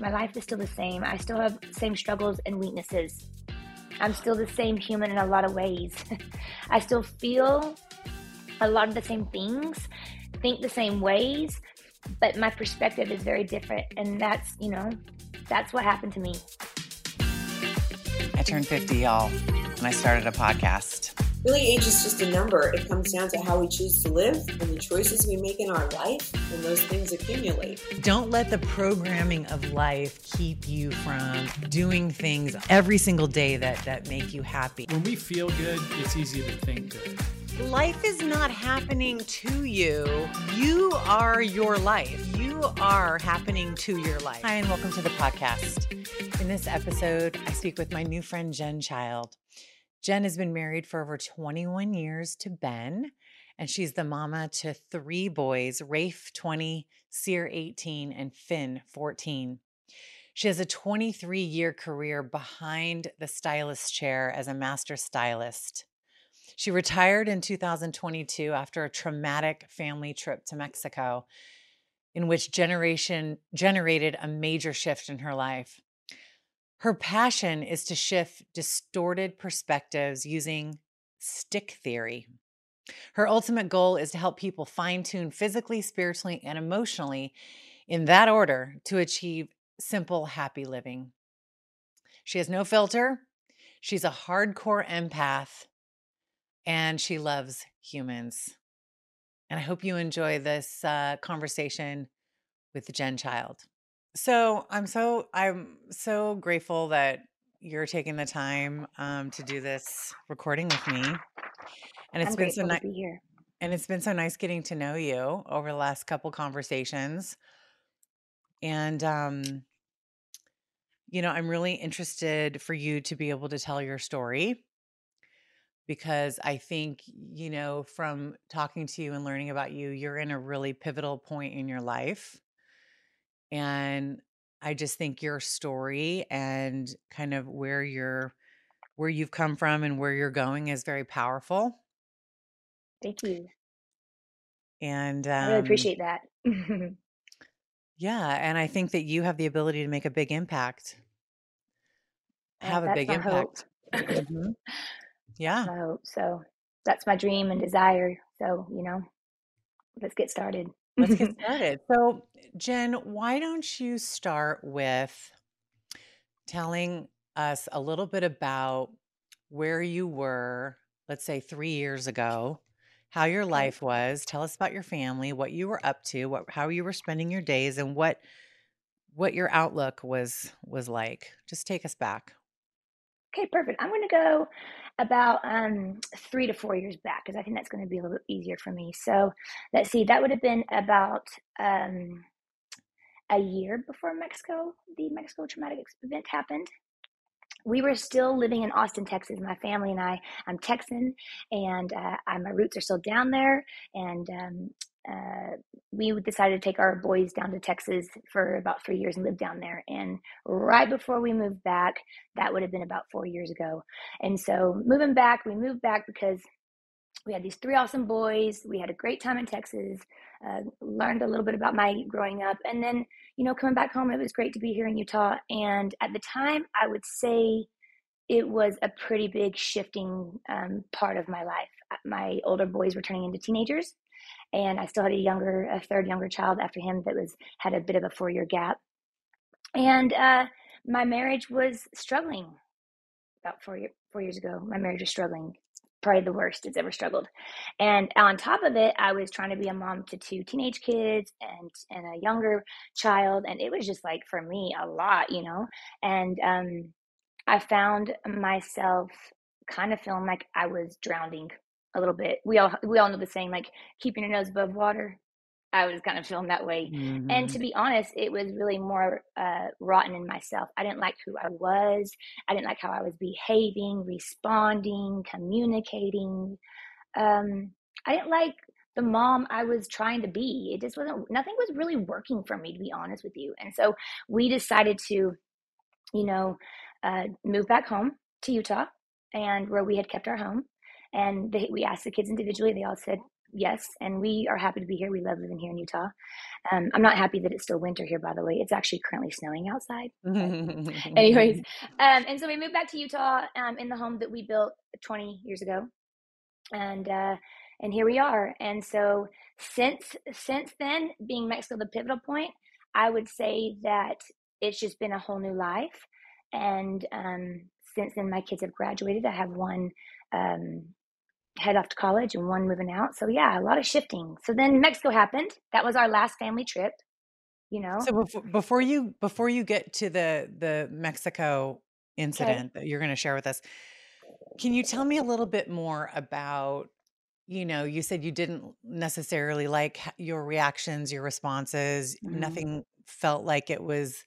My life is still the same. I still have same struggles and weaknesses. I'm still the same human in a lot of ways. I still feel a lot of the same things, think the same ways, but my perspective is very different. And that's, you know, that's what happened to me. I turned 50, y'all, and I started a podcast. Really, age is just a number. It comes down to how we choose to live and the choices we make in our life, and those things accumulate. Don't let the programming of life keep you from doing things every single day that, that make you happy. When we feel good, it's easy to think good. Life is not happening to you. You are your life. You are happening to your life. Hi, and welcome to the podcast. In this episode, I speak with my new friend, Jen Child. Jen has been married for over 21 years to Ben, and she's the mama to three boys Rafe, 20, Sear, 18, and Finn, 14. She has a 23 year career behind the stylist chair as a master stylist. She retired in 2022 after a traumatic family trip to Mexico, in which generation generated a major shift in her life. Her passion is to shift distorted perspectives using stick theory. Her ultimate goal is to help people fine tune physically, spiritually, and emotionally in that order to achieve simple, happy living. She has no filter. She's a hardcore empath and she loves humans. And I hope you enjoy this uh, conversation with Jen Child. So I'm so I'm so grateful that you're taking the time um, to do this recording with me, and it's I'm been so grateful nice. to be here. And it's been so nice getting to know you over the last couple conversations. And um, you know, I'm really interested for you to be able to tell your story because I think, you know, from talking to you and learning about you, you're in a really pivotal point in your life. And I just think your story and kind of where you're where you've come from and where you're going is very powerful. Thank you. And I really um appreciate that. yeah, and I think that you have the ability to make a big impact. Have a big impact. Mhm. Yeah. hope. So that's my dream and desire. So, you know, let's get started. Let's get started. So, Jen, why don't you start with telling us a little bit about where you were, let's say three years ago, how your Okay. life was. Tell us about your family, what you were up to, what how you were spending your days, and what what your outlook was was like. Just take us back. Okay, perfect. I'm going to go about um, three to four years back because I think that's going to be a little bit easier for me. So let's see, that would have been about um, a year before Mexico, the Mexico traumatic event happened. We were still living in Austin, Texas. My family and I. I'm Texan, and uh, I, my roots are still down there. And um, uh, we decided to take our boys down to Texas for about three years and live down there. And right before we moved back, that would have been about four years ago. And so moving back, we moved back because we had these three awesome boys. We had a great time in Texas. Uh, learned a little bit about my growing up, and then you know coming back home, it was great to be here in Utah. And at the time, I would say it was a pretty big shifting um, part of my life. Uh, My older boys were turning into teenagers, and I still had a younger, a third younger child after him that was had a bit of a four year gap. And uh, my marriage was struggling about four year, four years ago. My marriage was struggling, probably the worst it's ever struggled. And on top of it, I was trying to be a mom to two teenage kids and and a younger child, and it was just like for me a lot, you know. And um, I found myself kind of feeling like I was drowning a little bit. We all we all know the saying like keeping your nose above water. I was kind of feeling that way. And to Mhm. be honest, it was really more uh, rotten in myself. I didn't like who I was. I didn't like how I was behaving, responding, communicating. Um, I didn't like the mom I was trying to be. It just wasn't, nothing was really working for me, to be honest with you. And so we decided to, you know, uh, move back home to Utah and where we had kept our home. And they, we asked the kids individually, they all said, yes, and we are happy to be here. We love living here in Utah. Um, I'm not happy that it's still winter here, by the way. It's actually currently snowing outside. anyways, um, and so we moved back to Utah um, in the home that we built 20 years ago, and uh, and here we are. And so since since then, being Mexico the pivotal point, I would say that it's just been a whole new life. And um, since then, my kids have graduated. I have one um, head off to college and one moving out. So yeah, a lot of shifting. So then Mexico happened. That was our last family trip. You know. So before, before you before you get to the the Mexico incident okay. that you're going to share with us, can you tell me a little bit more about you know, you said you didn't necessarily like your reactions, your responses. Mm-hmm. Nothing felt like it was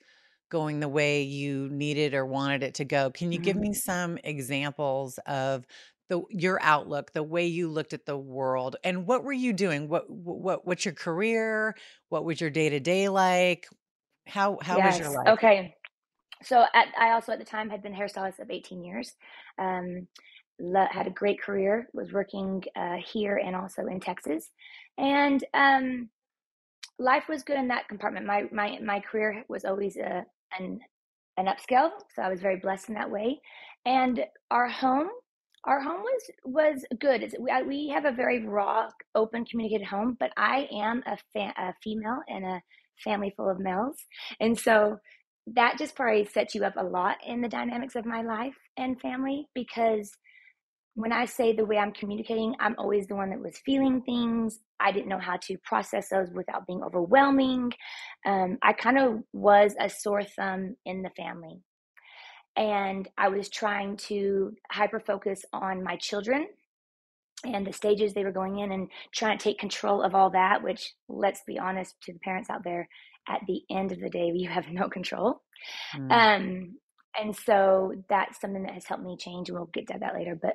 going the way you needed or wanted it to go. Can you mm-hmm. give me some examples of the your outlook, the way you looked at the world, and what were you doing? What what what's your career? What was your day to day like? How how yes. was your life? Okay, so at, I also at the time had been hairstylist of 18 years. Um, had a great career, was working uh, here and also in Texas, and um, life was good in that compartment. My my my career was always a an an upscale, so I was very blessed in that way. And our home, our home was was good. We have a very raw, open, communicated home, but I am a, fa- a female in a family full of males, and so that just probably sets you up a lot in the dynamics of my life and family because when I say the way I'm communicating, I'm always the one that was feeling things. I didn't know how to process those without being overwhelming. Um, I kind of was a sore thumb in the family. And I was trying to hyper focus on my children and the stages they were going in and trying to take control of all that, which, let's be honest to the parents out there, at the end of the day, you have no control. Mm. Um, and so that's something that has helped me change and we'll get to that later but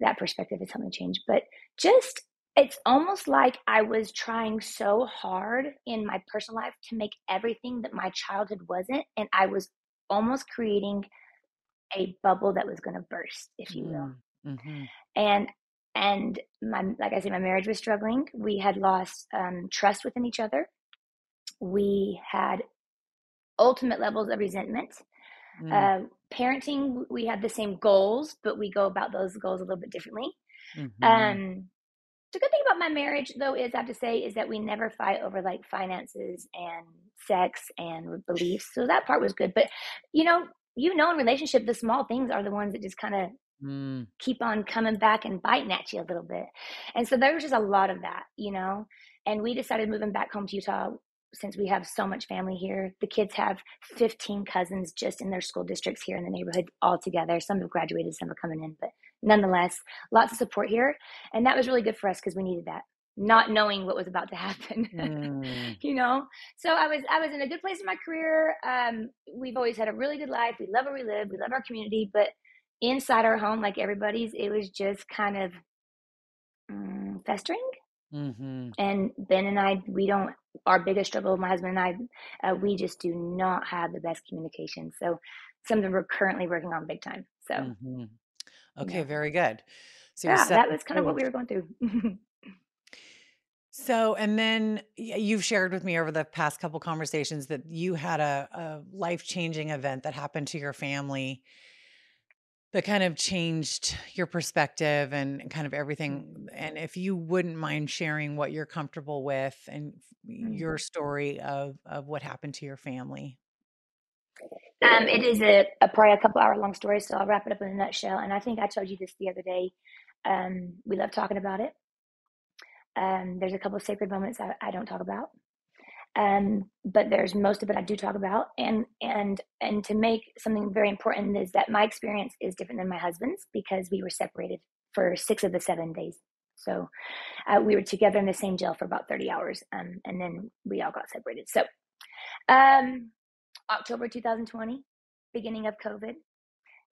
that perspective has helped me change but just it's almost like i was trying so hard in my personal life to make everything that my childhood wasn't and i was almost creating a bubble that was going to burst if you will mm, mm-hmm. and and my like i said my marriage was struggling we had lost um, trust within each other we had ultimate levels of resentment Mm. Uh, parenting, we have the same goals, but we go about those goals a little bit differently. Mm-hmm. Um, the good thing about my marriage, though, is I have to say, is that we never fight over like finances and sex and beliefs. So that part was good. But you know, you know, in relationship, the small things are the ones that just kind of mm. keep on coming back and biting at you a little bit. And so there was just a lot of that, you know. And we decided moving back home to Utah since we have so much family here, the kids have 15 cousins just in their school districts here in the neighborhood all together. Some have graduated, some are coming in, but nonetheless, lots of support here. And that was really good for us because we needed that not knowing what was about to happen mm. you know so i was i was in a good place in my career um, we've always had a really good life we love where we live we love our community but inside our home like everybody's it was just kind of um, festering Mm-hmm. And Ben and I, we don't, our biggest struggle, my husband and I, uh, we just do not have the best communication. So something we're currently working on big time. So, mm-hmm. okay, yeah. very good. So yeah, that was kind of what we were going through. so, and then you've shared with me over the past couple conversations that you had a, a life changing event that happened to your family that kind of changed your perspective and kind of everything. Mm-hmm. And if you wouldn't mind sharing what you're comfortable with and mm-hmm. your story of of what happened to your family. Um, it is a, a, probably a couple hour long story, so I'll wrap it up in a nutshell. And I think I told you this the other day. Um, we love talking about it. Um, there's a couple of sacred moments I, I don't talk about um, but there's most of it I do talk about, and and and to make something very important is that my experience is different than my husband's because we were separated for six of the seven days. So uh, we were together in the same jail for about 30 hours, um, and then we all got separated. So um, October 2020, beginning of COVID,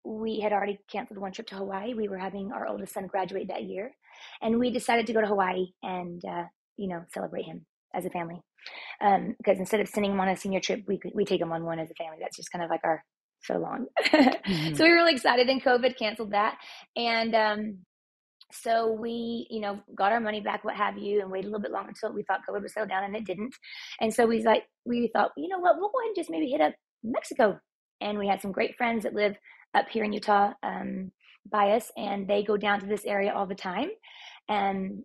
we had already canceled one trip to Hawaii. We were having our oldest son graduate that year, and we decided to go to Hawaii and uh, you know celebrate him as a family. Um, because instead of sending him on a senior trip, we we take him on one as a family. That's just kind of like our so long. mm-hmm. So we were really excited, and COVID canceled that. And um, so we, you know, got our money back, what have you, and waited a little bit longer until we thought COVID would settle down, and it didn't. And so we like, we thought, you know what, we'll go ahead and just maybe hit up Mexico. And we had some great friends that live up here in Utah um, by us, and they go down to this area all the time. And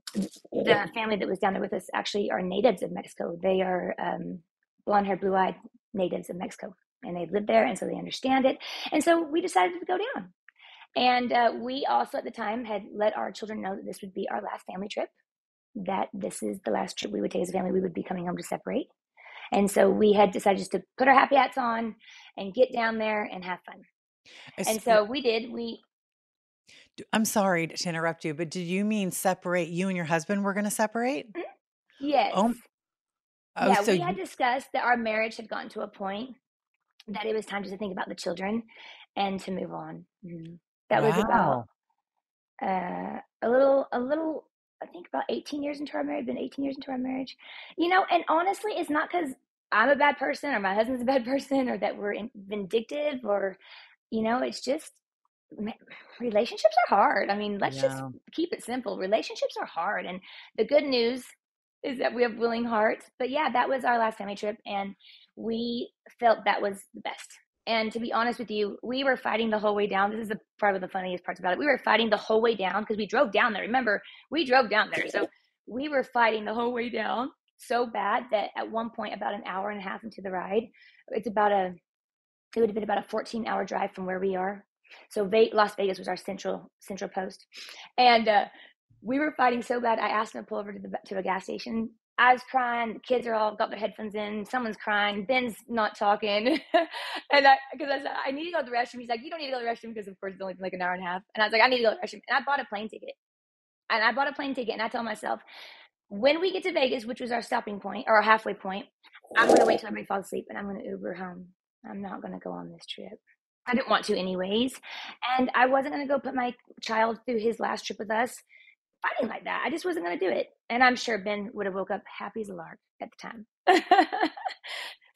the family that was down there with us actually are natives of Mexico. They are um, blonde haired, blue eyed natives of Mexico, and they live there, and so they understand it. And so we decided to go down. And uh, we also at the time had let our children know that this would be our last family trip, that this is the last trip we would take as a family. We would be coming home to separate. And so we had decided just to put our happy hats on and get down there and have fun. And so we did. We I'm sorry to interrupt you, but did you mean separate? You and your husband were going to separate? Mm-hmm. Yes. Oh, oh yeah, so we had discussed that our marriage had gotten to a point that it was time to think about the children and to move on. Mm-hmm. That wow. was about uh, a little, a little. I think about 18 years into our marriage. Been 18 years into our marriage, you know. And honestly, it's not because I'm a bad person or my husband's a bad person or that we're vindictive or, you know, it's just relationships are hard. I mean, let's yeah. just keep it simple. Relationships are hard. And the good news is that we have willing hearts. But yeah, that was our last family trip. And we felt that was the best. And to be honest with you, we were fighting the whole way down. This is the, probably the funniest parts about it. We were fighting the whole way down because we drove down there. Remember, we drove down there. So we were fighting the whole way down so bad that at one point, about an hour and a half into the ride, it's about a, it would have been about a 14 hour drive from where we are. So Las Vegas was our central central post, and uh, we were fighting so bad. I asked him to pull over to the to a gas station I was crying. The kids are all got their headphones in. Someone's crying. Ben's not talking. and I, because I said, I need to go to the restroom. He's like, you don't need to go to the restroom because, of course, it's only been like an hour and a half. And I was like, I need to go to the restroom. And I bought a plane ticket. And I bought a plane ticket. And I told myself, when we get to Vegas, which was our stopping point or our halfway point, I'm going to wait till everybody falls asleep and I'm going to Uber home. I'm not going to go on this trip. I didn't want to, anyways. And I wasn't going to go put my child through his last trip with us fighting like that. I just wasn't going to do it. And I'm sure Ben would have woke up happy as a lark at the time.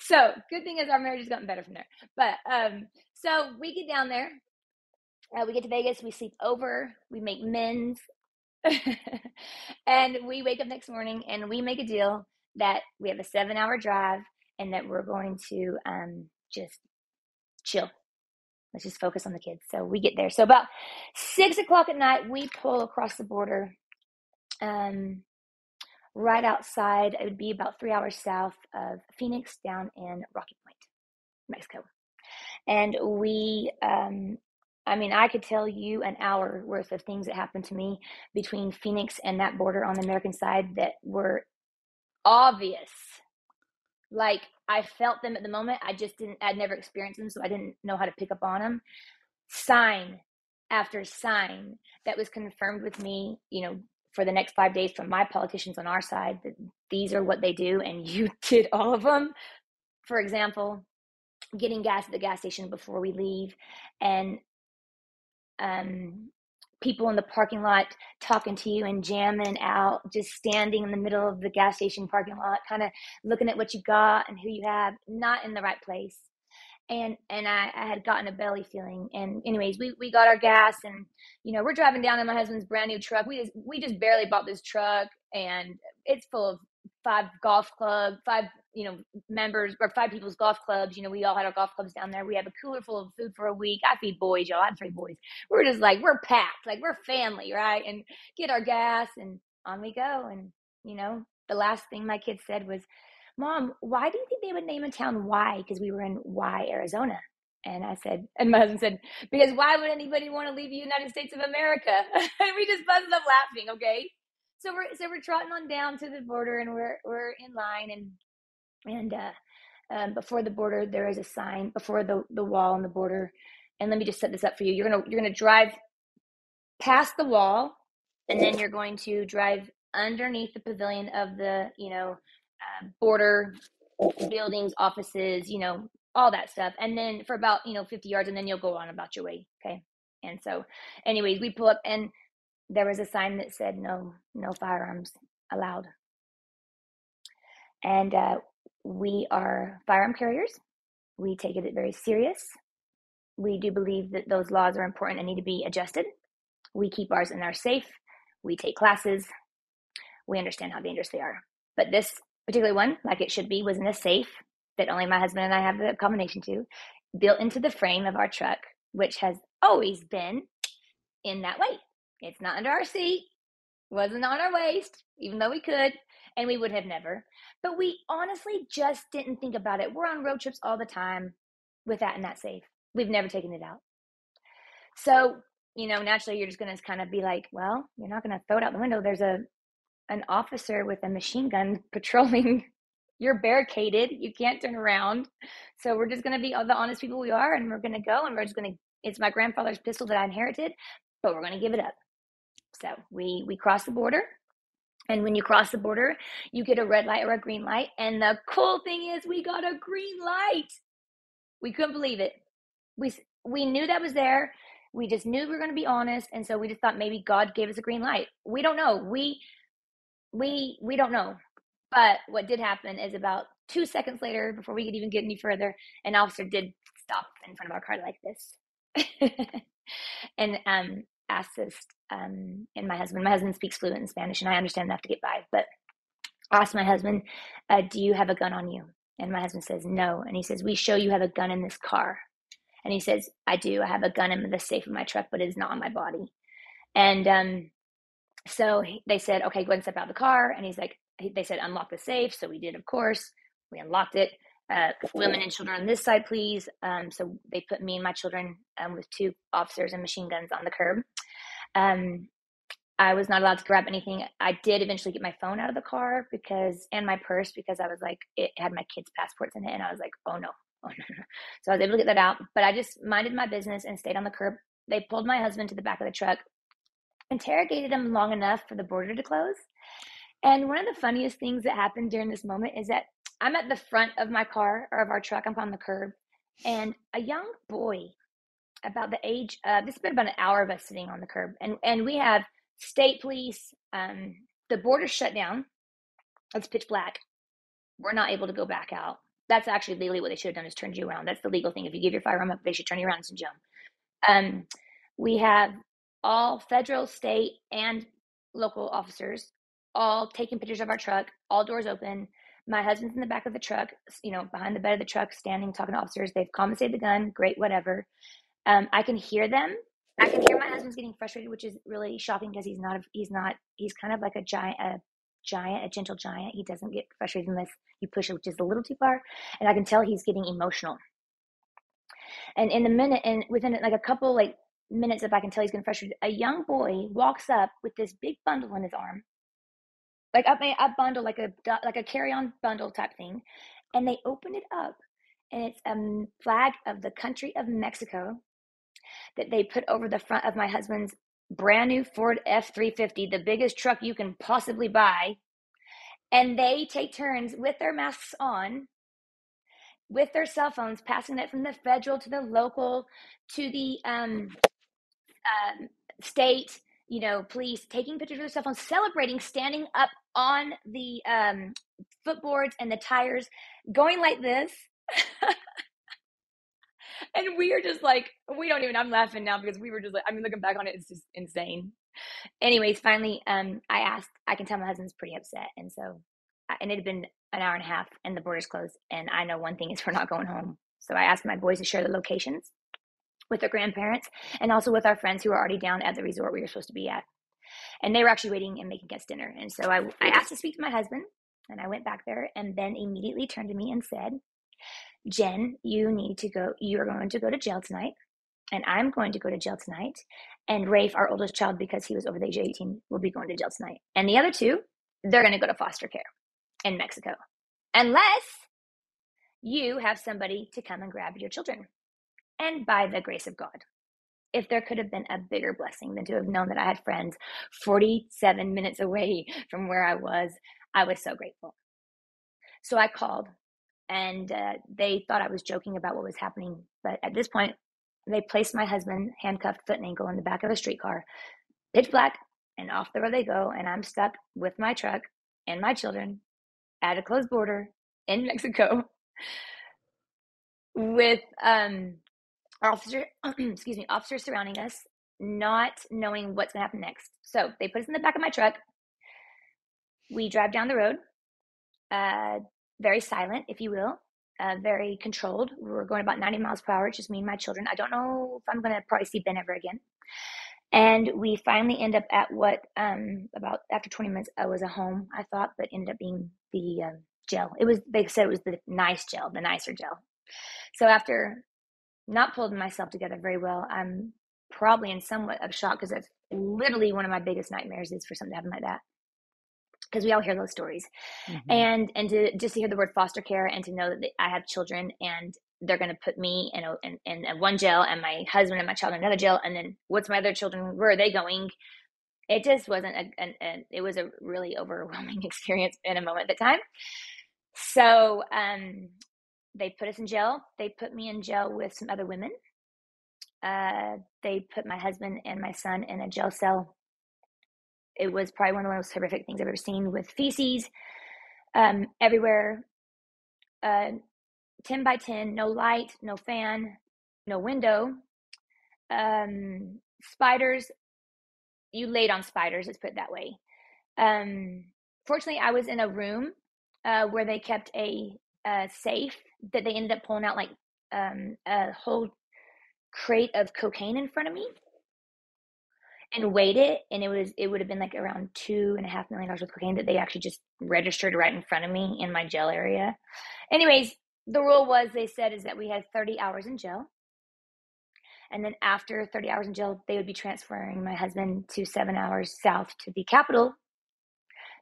so good thing is our marriage has gotten better from there. But um, so we get down there. Uh, we get to Vegas. We sleep over. We make men's. and we wake up next morning and we make a deal that we have a seven hour drive and that we're going to um, just chill let's just focus on the kids. So we get there. So about six o'clock at night, we pull across the border. Um, right outside, it would be about three hours south of Phoenix, down in Rocky Point, Mexico. And we, um, I mean, I could tell you an hour worth of things that happened to me between Phoenix and that border on the American side that were obvious like I felt them at the moment. I just didn't, I'd never experienced them, so I didn't know how to pick up on them. Sign after sign that was confirmed with me, you know, for the next five days from my politicians on our side that these are what they do, and you did all of them. For example, getting gas at the gas station before we leave, and um, people in the parking lot talking to you and jamming out, just standing in the middle of the gas station parking lot, kind of looking at what you got and who you have, not in the right place. And and I, I had gotten a belly feeling. And anyways, we, we got our gas and you know, we're driving down in my husband's brand new truck. We just we just barely bought this truck and it's full of five golf club, five you know, members or five people's golf clubs. You know, we all had our golf clubs down there. We have a cooler full of food for a week. I feed boys, y'all. I have three boys. We're just like, we're packed, like we're family, right? And get our gas and on we go. And, you know, the last thing my kids said was, Mom, why do you think they would name a town Why? Because we were in Why, Arizona. And I said, and my husband said, because why would anybody want to leave the United States of America? and we just busted up laughing, okay? So we're so we're trotting on down to the border and we're we're in line and and uh, um, before the border there is a sign before the the wall on the border. And let me just set this up for you. You're gonna you're gonna drive past the wall and then you're going to drive underneath the pavilion of the you know uh, border buildings offices you know all that stuff. And then for about you know 50 yards and then you'll go on about your way okay? And so anyways we pull up and there was a sign that said no no firearms allowed. And uh, we are firearm carriers. We take it very serious. We do believe that those laws are important and need to be adjusted. We keep ours in our safe We take classes. We understand how dangerous they are. But this particular one, like it should be, was in a safe that only my husband and I have the combination to, built into the frame of our truck, which has always been in that way. It's not under our seat, wasn't on our waist, even though we could, and we would have never. But we honestly just didn't think about it. We're on road trips all the time with that in that safe. We've never taken it out. So, you know, naturally you're just going to kind of be like, well, you're not going to throw it out the window. There's a an officer with a machine gun patrolling. You're barricaded. You can't turn around. So we're just going to be the honest people we are and we're going to go and we're just going to it's my grandfather's pistol that I inherited, but we're going to give it up. So we we cross the border and when you cross the border, you get a red light or a green light. And the cool thing is, we got a green light. We couldn't believe it. We we knew that was there. We just knew we were going to be honest, and so we just thought maybe God gave us a green light. We don't know. We we we don't know. But what did happen is about two seconds later, before we could even get any further, an officer did stop in front of our car like this, and um, us um, and my husband. My husband speaks fluent in Spanish, and I understand enough to get by. But asked my husband, uh, "Do you have a gun on you?" And my husband says, "No." And he says, "We show you have a gun in this car." And he says, "I do. I have a gun in the safe of my truck, but it is not on my body." And um, so he, they said, "Okay, go ahead and step out of the car." And he's like, "They said unlock the safe." So we did, of course. We unlocked it. Uh, women and children on this side, please. Um, so they put me and my children um, with two officers and machine guns on the curb. Um, I was not allowed to grab anything. I did eventually get my phone out of the car because, and my purse because I was like, it had my kids' passports in it, and I was like, oh no, oh no, no. So I was able to get that out, but I just minded my business and stayed on the curb. They pulled my husband to the back of the truck, interrogated him long enough for the border to close. And one of the funniest things that happened during this moment is that I'm at the front of my car or of our truck. I'm on the curb, and a young boy about the age of this has been about an hour of us sitting on the curb and and we have state police um the border shut down it's pitch black we're not able to go back out that's actually legally what they should have done is turned you around that's the legal thing if you give your firearm up they should turn you around and jump um we have all federal state and local officers all taking pictures of our truck all doors open my husband's in the back of the truck you know behind the bed of the truck standing talking to officers they've confiscated the gun great whatever um, I can hear them. I can hear my husband's getting frustrated, which is really shocking because he's not. A, he's not. He's kind of like a giant, a giant, a gentle giant. He doesn't get frustrated unless you push it just a little too far, and I can tell he's getting emotional. And in the minute, and within like a couple like minutes, if I can tell he's getting frustrated, a young boy walks up with this big bundle in his arm, like up a, a bundle, like a like a carry-on bundle type thing, and they open it up, and it's a flag of the country of Mexico that they put over the front of my husband's brand new Ford F 350, the biggest truck you can possibly buy. And they take turns with their masks on, with their cell phones, passing it from the federal to the local to the um, um, state, you know, police, taking pictures of their cell phones, celebrating, standing up on the um, footboards and the tires, going like this. and we are just like, we don't even, I'm laughing now because we were just like, I mean, looking back on it, it's just insane. Anyways, finally, um, I asked, I can tell my husband's pretty upset. And so, and it had been an hour and a half and the borders closed. And I know one thing is we're not going home. So I asked my boys to share the locations with their grandparents and also with our friends who were already down at the resort we were supposed to be at. And they were actually waiting and making us dinner. And so I, I asked to speak to my husband and I went back there and Ben immediately turned to me and said, Jen, you need to go, you are going to go to jail tonight, and I'm going to go to jail tonight. And Rafe, our oldest child, because he was over the age of 18, will be going to jail tonight. And the other two, they're going to go to foster care in Mexico. Unless you have somebody to come and grab your children. And by the grace of God, if there could have been a bigger blessing than to have known that I had friends 47 minutes away from where I was, I was so grateful. So I called and uh, they thought I was joking about what was happening. But at this point, they placed my husband handcuffed foot and ankle in the back of a streetcar, pitch black, and off the road they go. And I'm stuck with my truck and my children at a closed border in Mexico with um officer excuse me officers surrounding us not knowing what's going to happen next. So they put us in the back of my truck. We drive down the road, uh, very silent, if you will, uh, very controlled. We were going about 90 miles per hour, just me and my children. I don't know if I'm going to probably see Ben ever again. And we finally end up at what, um, about after 20 minutes, I was a home, I thought, but ended up being the uh, jail. It was, they said it was the nice jail, the nicer jail. So after not pulling myself together very well, I'm probably in somewhat of shock because that's literally one of my biggest nightmares is for something to happen like that. Because we all hear those stories. Mm-hmm. and and to just to hear the word foster care and to know that I have children and they're going to put me in, a, in, in one jail and my husband and my child in another jail and then what's my other children where are they going? It just wasn't a, a, a it was a really overwhelming experience in a moment at the time. So um they put us in jail they put me in jail with some other women uh, they put my husband and my son in a jail cell. It was probably one of the most horrific things I've ever seen with feces um, everywhere. Uh, 10 by 10, no light, no fan, no window. Um, spiders, you laid on spiders, let's put it that way. Um, fortunately, I was in a room uh, where they kept a, a, safe that they ended up pulling out like um, a whole crate of cocaine in front of me and weighed it and it was it would have been like around two and a half million dollars of cocaine that they actually just registered right in front of me in my jail area. Anyways the rule was they said is that we had 30 hours in jail and then after 30 hours in jail they would be transferring my husband to seven hours south to the capital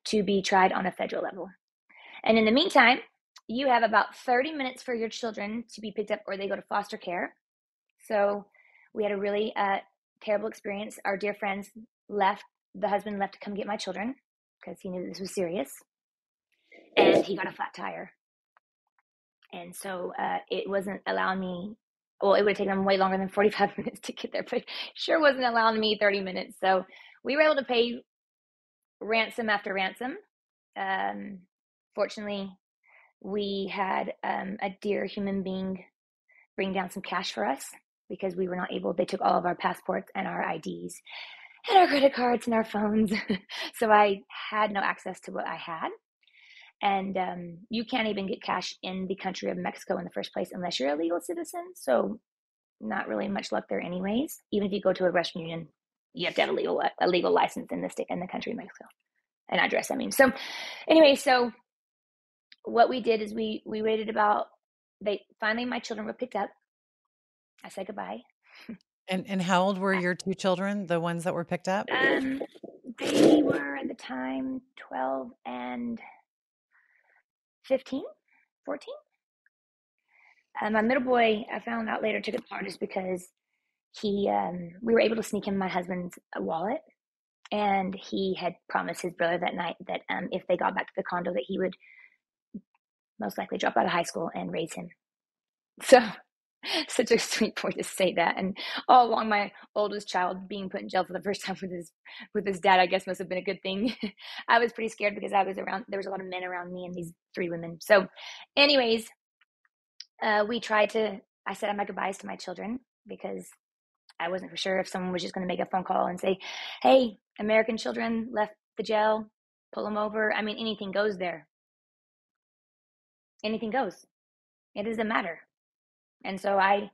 to be tried on a federal level. And in the meantime you have about 30 minutes for your children to be picked up or they go to foster care so we had a really uh, terrible experience. Our dear friends left, the husband left to come get my children because he knew this was serious. And he got a flat tire. And so uh, it wasn't allowing me, well, it would have taken them way longer than 45 minutes to get there, but sure wasn't allowing me 30 minutes. So we were able to pay ransom after ransom. Um, fortunately, we had um, a dear human being bring down some cash for us because we were not able, they took all of our passports and our IDs and our credit cards and our phones. so I had no access to what I had. And um, you can't even get cash in the country of Mexico in the first place unless you're a legal citizen. So not really much luck there, anyways. Even if you go to a Western Union, you have to have a legal a legal license in the state in the country of Mexico, an address. I mean, so anyway, so what we did is we we waited about. They finally my children were picked up I said goodbye. And and how old were your two children, the ones that were picked up? Um, they were at the time 12 and 15, 14. Uh, my middle boy, I found out later, took it hardest because he, um, we were able to sneak him my husband's uh, wallet, and he had promised his brother that night that um, if they got back to the condo, that he would most likely drop out of high school and raise him. So such a sweet boy to say that. And all along, my oldest child being put in jail for the first time with his with his dad, I guess, must have been a good thing. I was pretty scared because I was around. There was a lot of men around me and these three women. So, anyways, uh, we tried to. I said my goodbyes to my children because I wasn't for sure if someone was just going to make a phone call and say, "Hey, American children left the jail. Pull them over." I mean, anything goes there. Anything goes. It doesn't matter and so I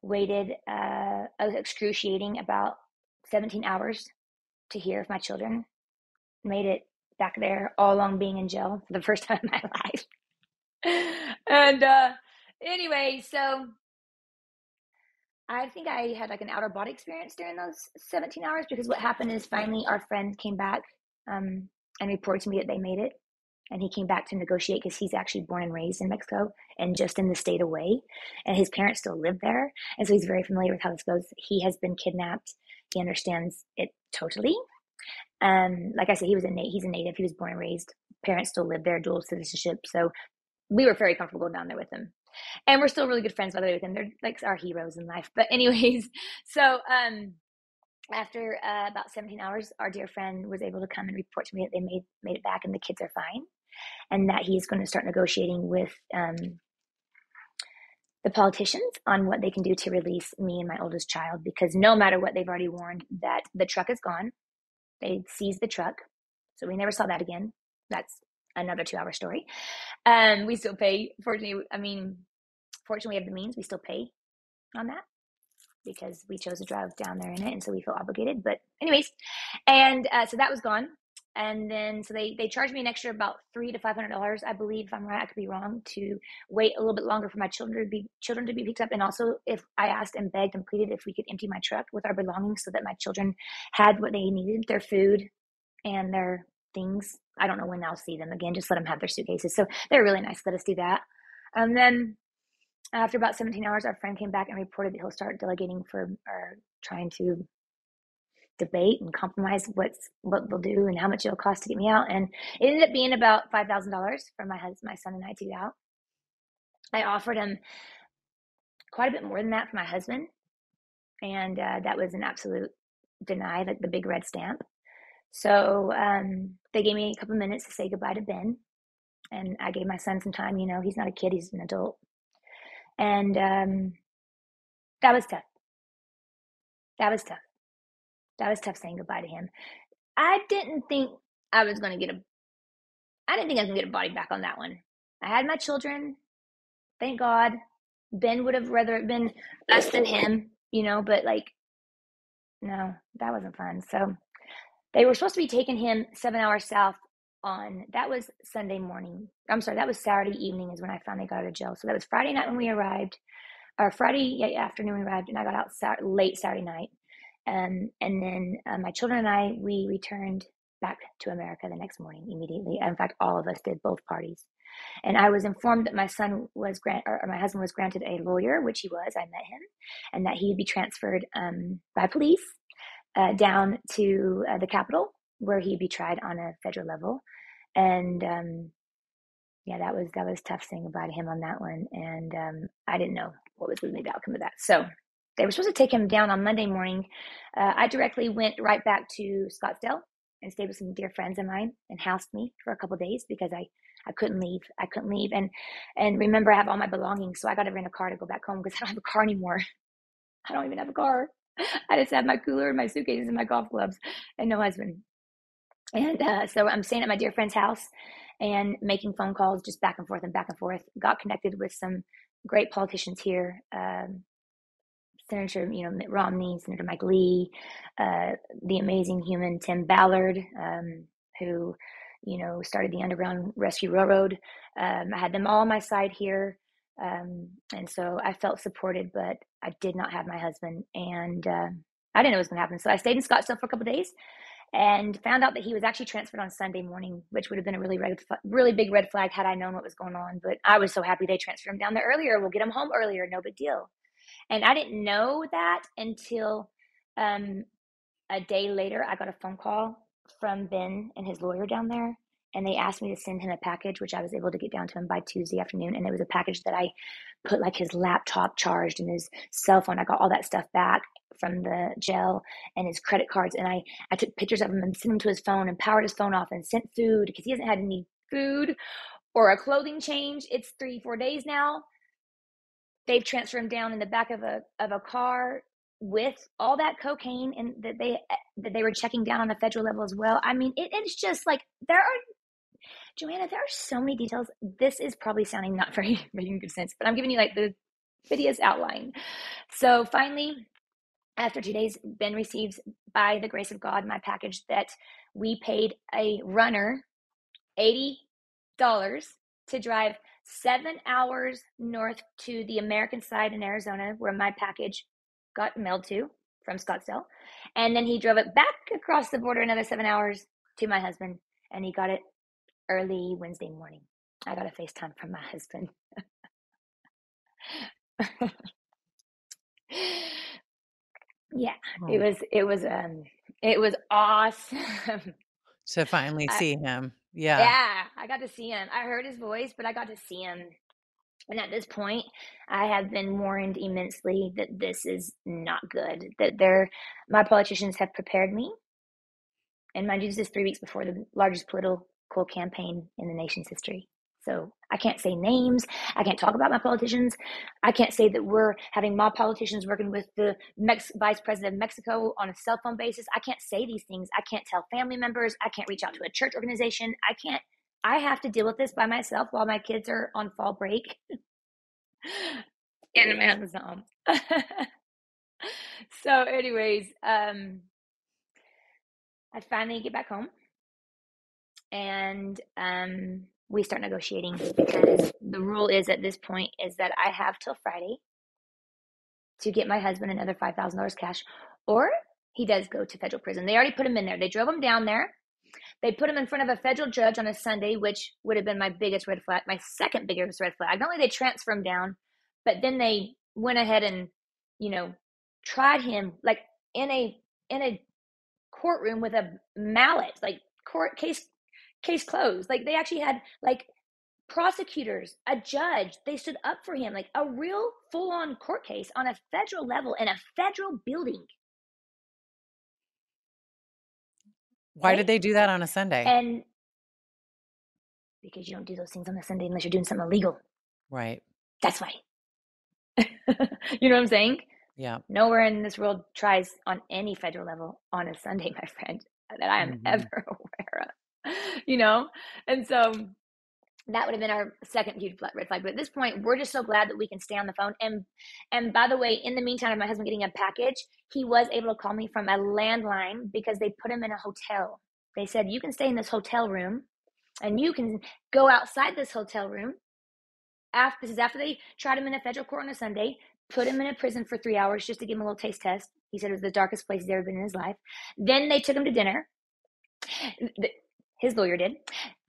waited uh, excruciating about 17 hours to hear if my children made it back there all along being in jail for the first time in my life. and uh, anyway, so I think I had like an outer body experience during those 17 hours because what happened is finally our friend came back um, and reported to me that they made it and he came back to negotiate because he's actually born and raised in Mexico and just in the state away, and his parents still live there, and so he's very familiar with how this goes. He has been kidnapped. He understands it totally. Um, like I said, he was a na- he's a native. He was born and raised. Parents still live there, dual citizenship. So we were very comfortable down there with him, and we're still really good friends by the way with him. They're like our heroes in life. But anyways, so um, after uh, about 17 hours, our dear friend was able to come and report to me that they made made it back and the kids are fine, and that he's going to start negotiating with um, the politicians on what they can do to release me and my oldest child because no matter what, they've already warned that the truck is gone. They seized the truck. So we never saw that again. That's another two hour story. Um, we still pay, fortunately, I mean, fortunately, we have the means. We still pay on that because we chose to drive down there in it. And so we feel obligated. But, anyways, and uh, so that was gone and then so they they charged me an extra about three to five hundred dollars i believe if i'm right i could be wrong to wait a little bit longer for my children to be children to be picked up and also if i asked and begged and pleaded if we could empty my truck with our belongings so that my children had what they needed their food and their things i don't know when i'll see them again just let them have their suitcases so they're really nice let us do that and then after about 17 hours our friend came back and reported that he'll start delegating for or trying to debate and compromise what's what they'll do and how much it'll cost to get me out. And it ended up being about five thousand dollars for my husband, my son, and I to get out. I offered him quite a bit more than that for my husband, and uh, that was an absolute deny, like the big red stamp. So um, they gave me a couple minutes to say goodbye to Ben, and I gave my son some time. You know, he's not a kid; he's an adult, and um, that was tough. That was tough that was tough saying goodbye to him. I didn't think I was going to get a, I didn't think I to get a body back on that one. I had my children. Thank God. Ben would have rather it been us than him, you know, but like, no, that wasn't fun. So they were supposed to be taking him seven hours south on, that was Sunday morning. I'm sorry, that was Saturday evening is when I finally got out of jail. So that was Friday night when we arrived, or Friday afternoon we arrived, and I got out late Saturday night. Um, and then uh, my children and I, we returned back to America the next morning immediately. In fact, all of us did, both parties. And I was informed that my son was grant, or my husband was granted a lawyer, which he was. I met him, and that he'd be transferred um, by police uh, down to uh, the capital, where he'd be tried on a federal level. And um, yeah, that was that was tough saying about him on that one. And um, I didn't know what was going to be the outcome of that. So they were supposed to take him down on Monday morning. Uh, I directly went right back to Scottsdale and stayed with some dear friends of mine and housed me for a couple days because I, I couldn't leave. I couldn't leave. And and remember I have all my belongings, so I got to rent a car to go back home because I don't have a car anymore. I don't even have a car. I just have my cooler and my suitcases and my golf clubs and no husband. And uh, so I'm staying at my dear friend's house and making phone calls just back and forth and back and forth. Got connected with some great politicians here. Um, Senator, you know, Mitt Romney, Senator Mike Lee, uh, the amazing human Tim Ballard, um, who, you know, started the Underground Rescue Railroad. Um, I had them all on my side here. Um, and so I felt supported, but I did not have my husband. And uh, I didn't know what was going to happen. So I stayed in Scottsdale for a couple days and found out that he was actually transferred on Sunday morning, which would have been a really red, really big red flag had I known what was going on. But I was so happy they transferred him down there earlier. We'll get him home earlier, no big deal. And I didn't know that until um, a day later. I got a phone call from Ben and his lawyer down there, and they asked me to send him a package, which I was able to get down to him by Tuesday afternoon. And it was a package that I put like his laptop charged and his cell phone. I got all that stuff back from the jail and his credit cards. And I, I took pictures of him and sent him to his phone and powered his phone off and sent food because he hasn't had any food or a clothing change. It's three, four days now they've transferred him down in the back of a of a car with all that cocaine and that they that they were checking down on the federal level as well. I mean, it, it's just like there are Joanna, there are so many details. This is probably sounding not very making good sense, but I'm giving you like the video's outline. So finally, after two days, Ben receives by the grace of God my package that we paid a runner eighty dollars to drive seven hours north to the American side in Arizona, where my package got mailed to from Scottsdale. And then he drove it back across the border another seven hours to my husband, and he got it early Wednesday morning. I got a FaceTime from my husband. yeah, oh. it was it was um it was awesome. to finally see I, him. Yeah. Yeah, I got to see him. I heard his voice, but I got to see him. And at this point, I have been warned immensely that this is not good. That they're my politicians have prepared me. And mind you, this is three weeks before the largest political campaign in the nation's history. So I can't say names. I can't talk about my politicians. I can't say that we're having mob politicians working with the Mex- vice president of Mexico on a cell phone basis. I can't say these things. I can't tell family members. I can't reach out to a church organization. I can't. I have to deal with this by myself while my kids are on fall break. my husband's home. so, anyways, um, I finally get back home and um, we start negotiating because the rule is at this point is that I have till Friday to get my husband another five thousand dollars cash, or he does go to federal prison. They already put him in there. They drove him down there. They put him in front of a federal judge on a Sunday, which would have been my biggest red flag, my second biggest red flag. Not only they transfer him down, but then they went ahead and, you know, tried him like in a in a courtroom with a mallet, like court case case closed. Like they actually had like prosecutors, a judge, they stood up for him, like a real full on court case on a federal level in a federal building. Why Right? did they do that on a Sunday? And because you don't do those things on a Sunday unless you're doing something illegal. right. That's why. you know what I'm saying? Yeah. Nowhere in this world tries on any federal level on a Sunday, my friend, that I am Mhm. ever aware of. You know? And so um, that would have been our second huge red flag. But at this point, we're just so glad that we can stay on the phone. And and by the way, in the meantime, my husband getting a package, he was able to call me from a landline because they put him in a hotel. They said you can stay in this hotel room, and you can go outside this hotel room. After this is after they tried him in a federal court on a Sunday, put him in a prison for three hours just to give him a little taste test. He said it was the darkest place he's ever been in his life. Then they took him to dinner. His lawyer did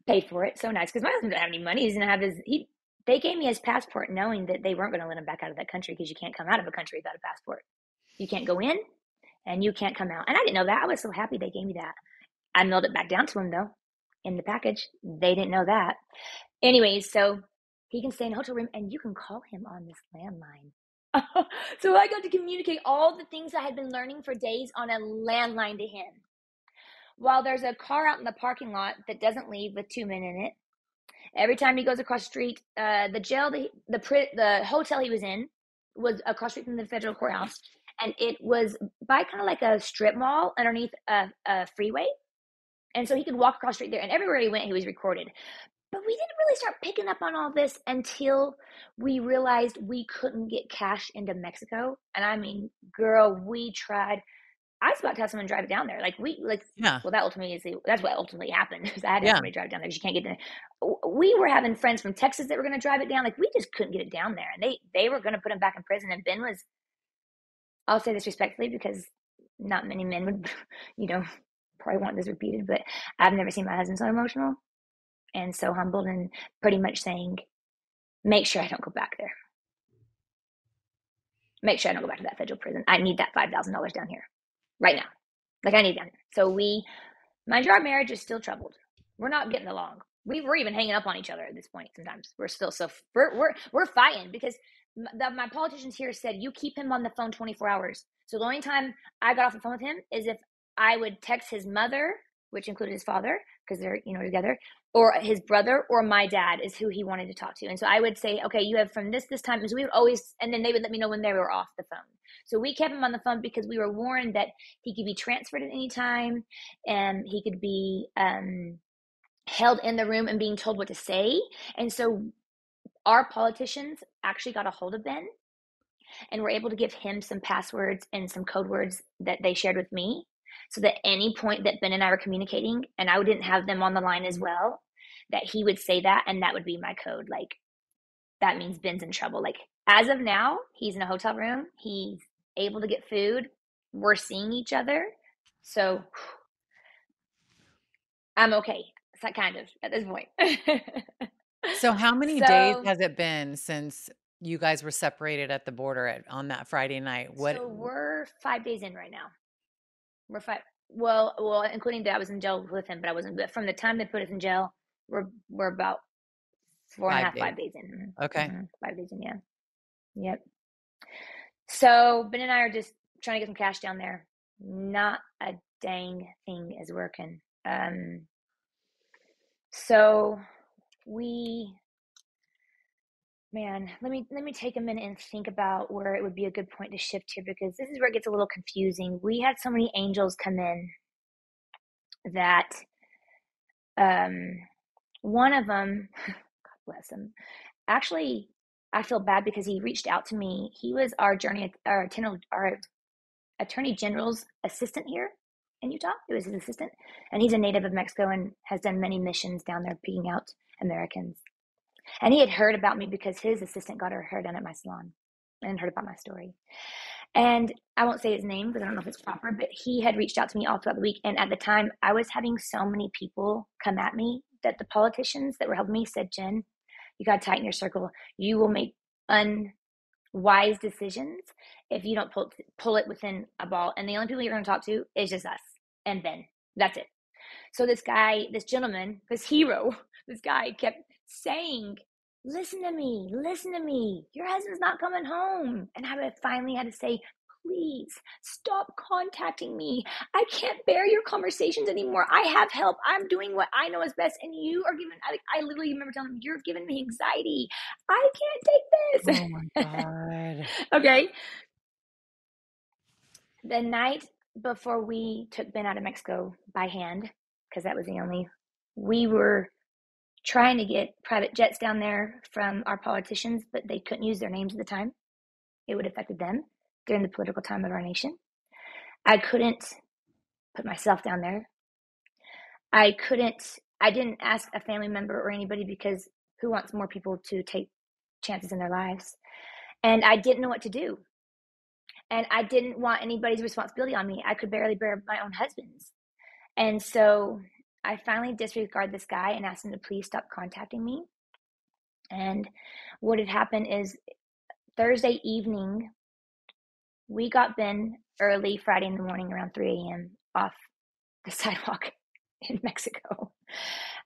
paid for it. So nice because my husband didn't have any money. He doesn't have his. He they gave me his passport knowing that they weren't going to let him back out of that country because you can't come out of a country without a passport. You can't go in, and you can't come out. And I didn't know that. I was so happy they gave me that. I mailed it back down to him though in the package. They didn't know that. Anyways, so he can stay in a hotel room and you can call him on this landline. so I got to communicate all the things I had been learning for days on a landline to him. While there's a car out in the parking lot that doesn't leave with two men in it, every time he goes across the street, uh, the jail, the the the hotel he was in was across street from the federal courthouse, and it was by kind of like a strip mall underneath a, a freeway, and so he could walk across the street there, and everywhere he went, he was recorded. But we didn't really start picking up on all this until we realized we couldn't get cash into Mexico. And I mean, girl, we tried. I was about to have someone drive it down there. Like we, like, Yeah. well, that ultimately is the, that's what ultimately happened. Is I had Yeah. somebody drive it down there because you can't get there. W- We were having friends from Texas that were going to drive it down. Like we just couldn't get it down there, and they they were going to put him back in prison. And Ben was, I'll say this respectfully because not many men would, you know, probably want this repeated, but I've never seen my husband so emotional and so humbled and pretty much saying, make sure I don't go back there. Make sure I don't go back to that federal prison. I need that $5,000 down here right now. Like I need down. So we, mind you, our marriage is still troubled. We're not getting along. We were even hanging up on each other at this point. Sometimes we're still so we're we're we're fighting because the, my politicians here said you keep him on the phone 24 hours. So the only time I got off the phone with him is if I would text his mother, which included his father because they're you know together, or his brother or my dad is who he wanted to talk to. And so I would say, okay, you have from this this time. And so we would always, and then they would let me know when they were off the phone. So we kept him on the phone because we were warned that he could be transferred at any time, and he could be um, held in the room and being told what to say. And so our politicians actually got a hold of Ben and were able to give him some passwords and some code words that they shared with me so that any point that Ben and I were communicating and I didn't have them on the line as well, that he would say that and that would be my code. Like that means Ben's in trouble. Like as of now, he's in a hotel room. He's able to get food. We're seeing each other. So I'm okay. So kind of at this point. So how many days has it been since you guys were separated at the border at, on that Friday night? What So we're five days in right now. We're five. Well, well, including that I was in jail with him, but I wasn't. But from the time they put us in jail, we're we're about four and a Five days in. Mhm, Okay. mhm, five days in, yeah. Yep. So Ben and I are just trying to get some cash down there. Not a dang thing is working. Um. So we man, let me let me take a minute and think about where it would be a good point to shift here because this is where it gets a little confusing. We had so many angels come in that um one of them, God bless him, actually I feel bad because he reached out to me. He was our journey our, our attorney general's assistant here in Utah. It was his assistant, and he's a native of Mexico and has done many missions down there, picking out Americans. And he had heard about me because his assistant got her hair done at my salon and heard about my story. And I won't say his name because I don't know if it's proper, but he had reached out to me all throughout the week. And at the time, I was having so many people come at me that the politicians that were helping me said, Jen, you got to tighten your circle. You will make unwise decisions if you don't pull, pull it within a ball. And the only people you're going to talk to is just us and Ben. That's it. So this guy, this gentleman, this hero, this guy kept saying, Listen to me, listen to me. Your husband's not coming home. And I finally had to say, Please stop contacting me. I can't bear your conversations anymore. I have help. I'm doing what I know is best. And you are giving, I, I literally remember telling him, You're giving me anxiety. I can't take this. Oh my God. okay. The night before we took Ben out of Mexico by hand, because that was the only, we were trying to get private jets down there from our politicians, but they couldn't use their names at the time. It would have affected them during the political time of our nation. I couldn't put myself down there. I couldn't, I didn't ask a family member or anybody because who wants more people to take chances in their lives? And I didn't know what to do. And I didn't want anybody's responsibility on me. I could barely bear my own husband's. And so I finally disregarded this guy and asked him to please stop contacting me. And what had happened is Thursday evening, we got Ben early Friday in the morning around 3 a.m. off the sidewalk in Mexico.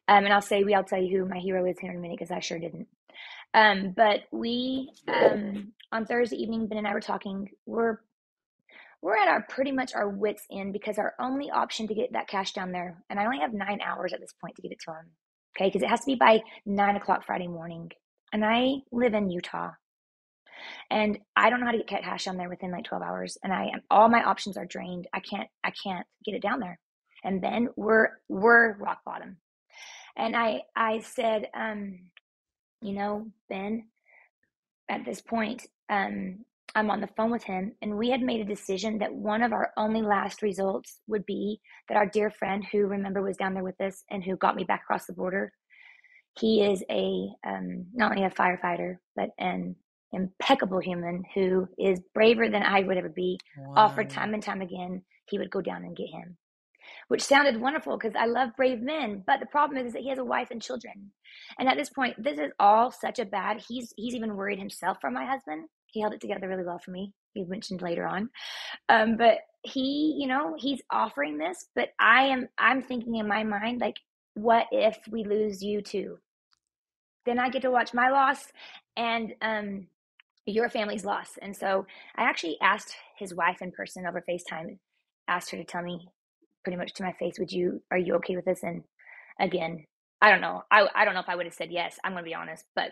Um, and I'll say we, I'll tell you who my hero is here in a minute because I sure didn't. Um, but we, um, on Thursday evening, Ben and I were talking. We're we're at our pretty much our wits end because our only option to get that cash down there, and I only have nine hours at this point to get it to him. Okay, because it has to be by nine o'clock Friday morning, and I live in Utah, and I don't know how to get cash down there within like twelve hours, and I am all my options are drained. I can't I can't get it down there, and then we're we're rock bottom, and I I said, um, you know, Ben, at this point, um, I'm on the phone with him, and we had made a decision that one of our only last results would be that our dear friend, who remember was down there with us and who got me back across the border, he is a um, not only a firefighter but an impeccable human who is braver than I would ever be. Wow. Offered time and time again, he would go down and get him, which sounded wonderful because I love brave men. But the problem is, is that he has a wife and children, and at this point, this is all such a bad. He's he's even worried himself for my husband he held it together really well for me. He mentioned later on. Um, but he, you know, he's offering this, but I am, I'm thinking in my mind, like, what if we lose you too? Then I get to watch my loss and um, your family's loss. And so I actually asked his wife in person over FaceTime, asked her to tell me pretty much to my face, would you, are you okay with this? And again, I don't know. I, I don't know if I would have said yes. I'm going to be honest, but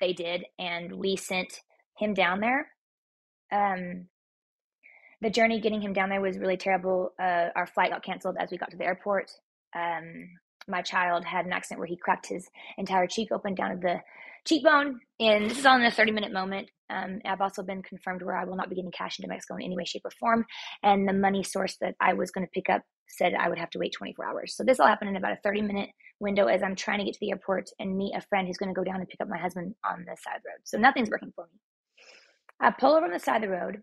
they did. And we sent him down there. Um, the journey getting him down there was really terrible. Uh, our flight got canceled as we got to the airport. Um, my child had an accident where he cracked his entire cheek open down to the cheekbone. And this is all in a 30 minute moment. Um, I've also been confirmed where I will not be getting cash into Mexico in any way, shape, or form. And the money source that I was going to pick up said I would have to wait 24 hours. So this all happened in about a 30 minute window as I'm trying to get to the airport and meet a friend who's going to go down and pick up my husband on the side road. So nothing's working for me. I pull over on the side of the road.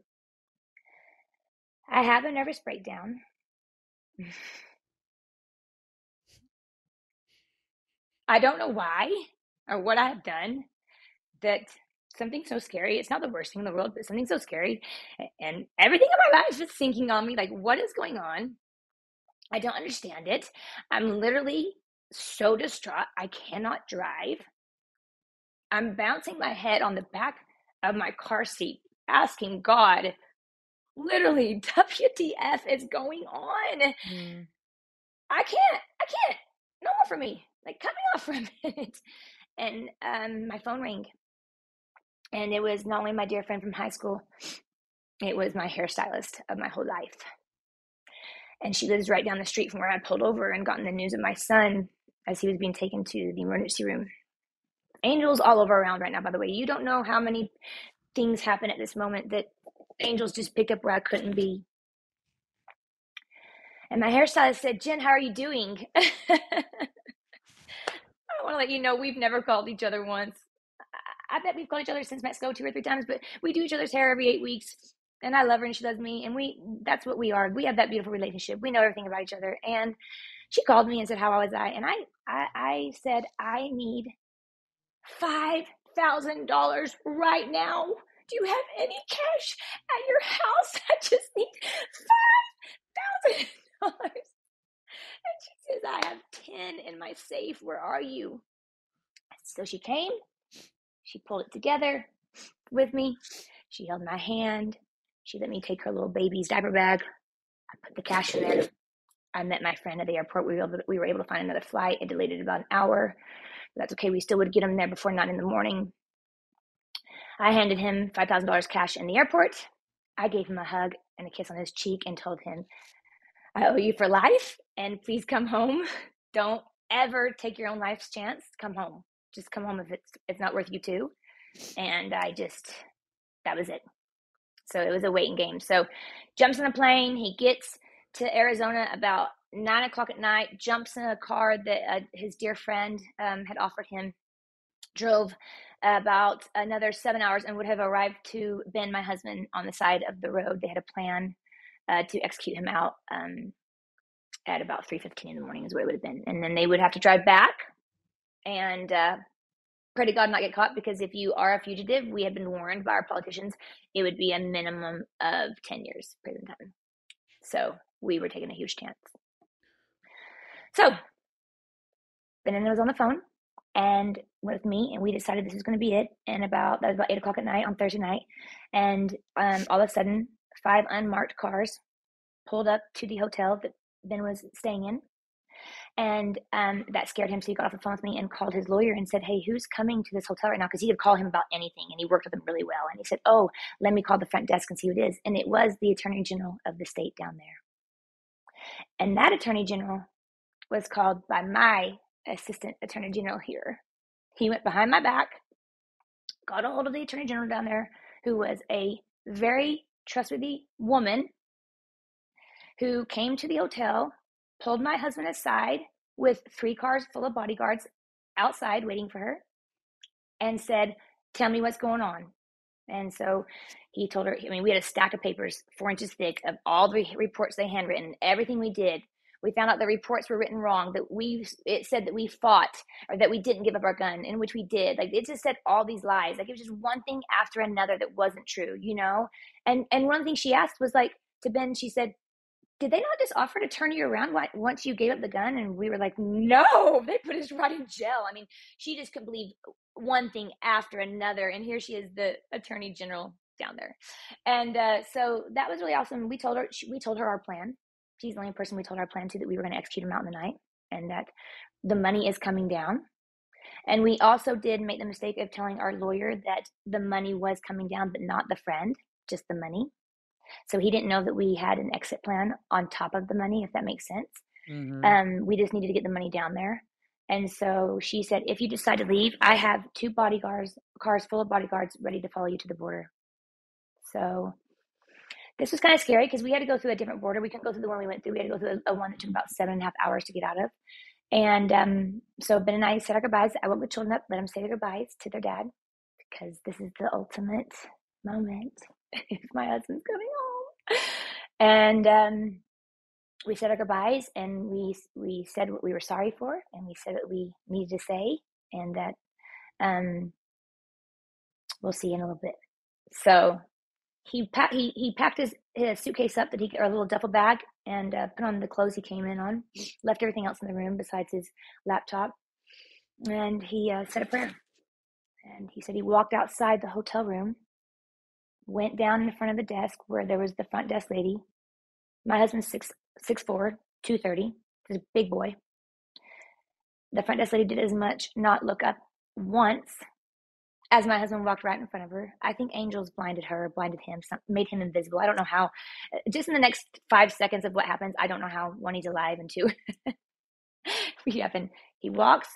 I have a nervous breakdown. I don't know why or what I have done that something so scary. It's not the worst thing in the world, but something so scary. And everything in my life is just sinking on me. Like, what is going on? I don't understand it. I'm literally so distraught. I cannot drive. I'm bouncing my head on the back of my car seat asking God, literally, WTF is going on? Mm. I can't, I can't, no more for me. Like, cut me off for a minute. And um, my phone rang. And it was not only my dear friend from high school, it was my hairstylist of my whole life. And she lives right down the street from where I pulled over and gotten the news of my son as he was being taken to the emergency room. Angels all over around right now, by the way. You don't know how many things happen at this moment that angels just picked up where I couldn't be. And my hairstylist said, Jen, how are you doing? I want to let you know we've never called each other once. I bet we've called each other since Mexico two or three times, but we do each other's hair every eight weeks. And I love her and she loves me. And we that's what we are. We have that beautiful relationship. We know everything about each other. And she called me and said, How was I? And I I, I said, I need five thousand dollars right now. Do you have any cash at your house? I just need five thousand dollars. And she says, I have ten in my safe. Where are you? So she came, she pulled it together with me. She held my hand. She let me take her little baby's diaper bag. I put the cash in there. I met my friend at the airport. We were able to, we were able to find another flight. It delayed about an hour. That's okay. We still would get him there before nine in the morning. I handed him $5,000 cash in the airport. I gave him a hug and a kiss on his cheek and told him, I owe you for life and please come home. Don't ever take your own life's chance. Come home. Just come home if it's it's not worth you too. And I just that was it. So it was a waiting game. So jumps in a plane. He gets to Arizona about nine o'clock at night, jumps in a car that uh, his dear friend um, had offered him, drove about another seven hours, and would have arrived to Ben, my husband, on the side of the road. They had a plan uh, to execute him out um, at about 3.15 in the morning is what it would have been. And then they would have to drive back and uh, pray to God not get caught because if you are a fugitive, we have been warned by our politicians, it would be a minimum of 10 years prison time. So we were taking a huge chance. So Ben was on the phone and with me, and we decided this was going to be it. And about that was about eight o'clock at night on Thursday night, and um, all of a sudden, five unmarked cars pulled up to the hotel that Ben was staying in, and um, that scared him. So he got off the phone with me and called his lawyer and said, "Hey, who's coming to this hotel right now?" Because he could call him about anything, and he worked with him really well. And he said, "Oh, let me call the front desk and see who it is." And it was the attorney general of the state down there. And that attorney general was called by my assistant attorney general here. He went behind my back, got a hold of the attorney general down there, who was a very trustworthy woman who came to the hotel pulled my husband aside with three cars full of bodyguards outside waiting for her and said, Tell me what's going on. And so he told her, I mean, we had a stack of papers four inches thick of all the reports they handwritten, everything we did. We found out the reports were written wrong, that we, it said that we fought or that we didn't give up our gun, in which we did. Like it just said all these lies. Like it was just one thing after another that wasn't true, you know? And, and one thing she asked was like, to Ben, she said, did they not just offer to turn you around once you gave up the gun? And we were like, no, they put us right in jail. I mean, she just couldn't believe one thing after another. And here she is, the attorney general down there. And uh, so that was really awesome. We told her, we told her our plan. She's the only person we told our plan to that we were going to execute him out in the night and that the money is coming down. And we also did make the mistake of telling our lawyer that the money was coming down, but not the friend, just the money. So he didn't know that we had an exit plan on top of the money, if that makes sense. Mm-hmm. Um, we just needed to get the money down there. And so she said, if you decide to leave, I have two bodyguards, cars full of bodyguards ready to follow you to the border. So this was kind of scary because we had to go through a different border. We couldn't go through the one we went through. We had to go through a, a one that took about seven and a half hours to get out of. And um, so Ben and I said our goodbyes. I went with children up, let them say their goodbyes to their dad because this is the ultimate moment my husband's coming home. And um, we said our goodbyes and we we said what we were sorry for and we said what we needed to say and that um, we'll see in a little bit. So he packed he, he packed his, his suitcase up that he or a little duffel bag and uh, put on the clothes he came in on. Left everything else in the room besides his laptop, and he uh, said a prayer. And he said he walked outside the hotel room went down in front of the desk where there was the front desk lady. My husband's six six four, two thirty. He's a big boy. The front desk lady did as much not look up once as my husband walked right in front of her. I think angels blinded her, blinded him, some, made him invisible. I don't know how. Uh, just in the next five seconds of what happens, I don't know how one, he's alive, and two, we happen. He walks,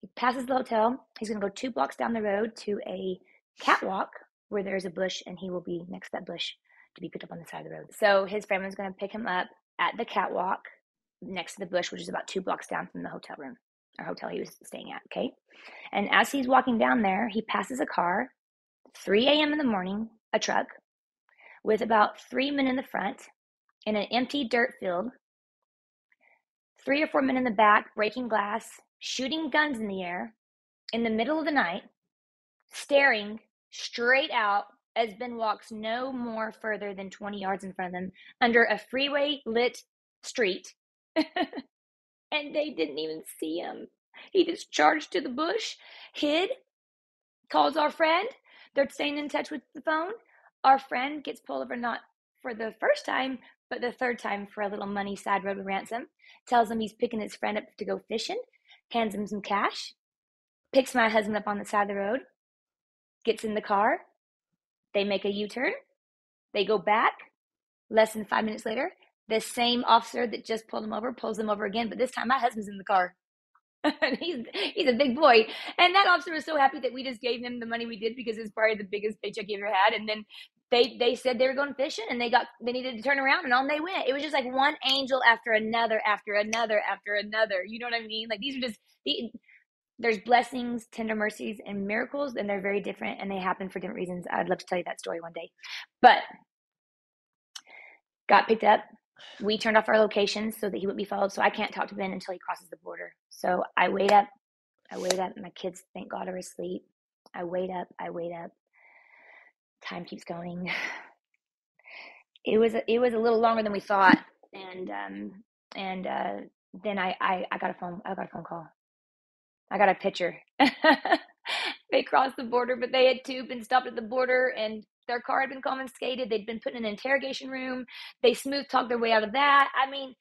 he passes the hotel. He's going to go two blocks down the road to a catwalk where there's a bush, and he will be next to that bush to be picked up on the side of the road. So his family's going to pick him up at the catwalk next to the bush, which is about two blocks down from the hotel room hotel he was staying at. Okay. And as he's walking down there, he passes a car, 3 a.m. in the morning, a truck with about three men in the front in an empty dirt field, three or four men in the back breaking glass, shooting guns in the air in the middle of the night, staring straight out as Ben walks no more further than 20 yards in front of them under a freeway lit street. and they didn't even see him. He just charged to the bush, hid, calls our friend. They're staying in touch with the phone. Our friend gets pulled over not for the first time, but the third time for a little money side road ransom. Tells him he's picking his friend up to go fishing, hands him some cash, picks my husband up on the side of the road, gets in the car. They make a U turn. They go back. Less than five minutes later, the same officer that just pulled him over pulls him over again, but this time my husband's in the car. and he's he's a big boy. And that officer was so happy that we just gave him the money we did because it's probably the biggest paycheck he ever had. And then they they said they were going fishing and they got they needed to turn around and on they went. It was just like one angel after another after another after another. You know what I mean? Like these are just the, there's blessings, tender mercies, and miracles, and they're very different and they happen for different reasons. I'd love to tell you that story one day. But got picked up, we turned off our locations so that he wouldn't be followed. So I can't talk to Ben until he crosses the border. So I wait up, I wait up. My kids, thank God, are asleep. I wait up, I wait up. Time keeps going. It was it was a little longer than we thought, and um, and uh, then I, I I got a phone I got a phone call. I got a picture. they crossed the border, but they had too been stopped at the border and their car had been confiscated. They'd been put in an interrogation room. They smooth talked their way out of that. I mean,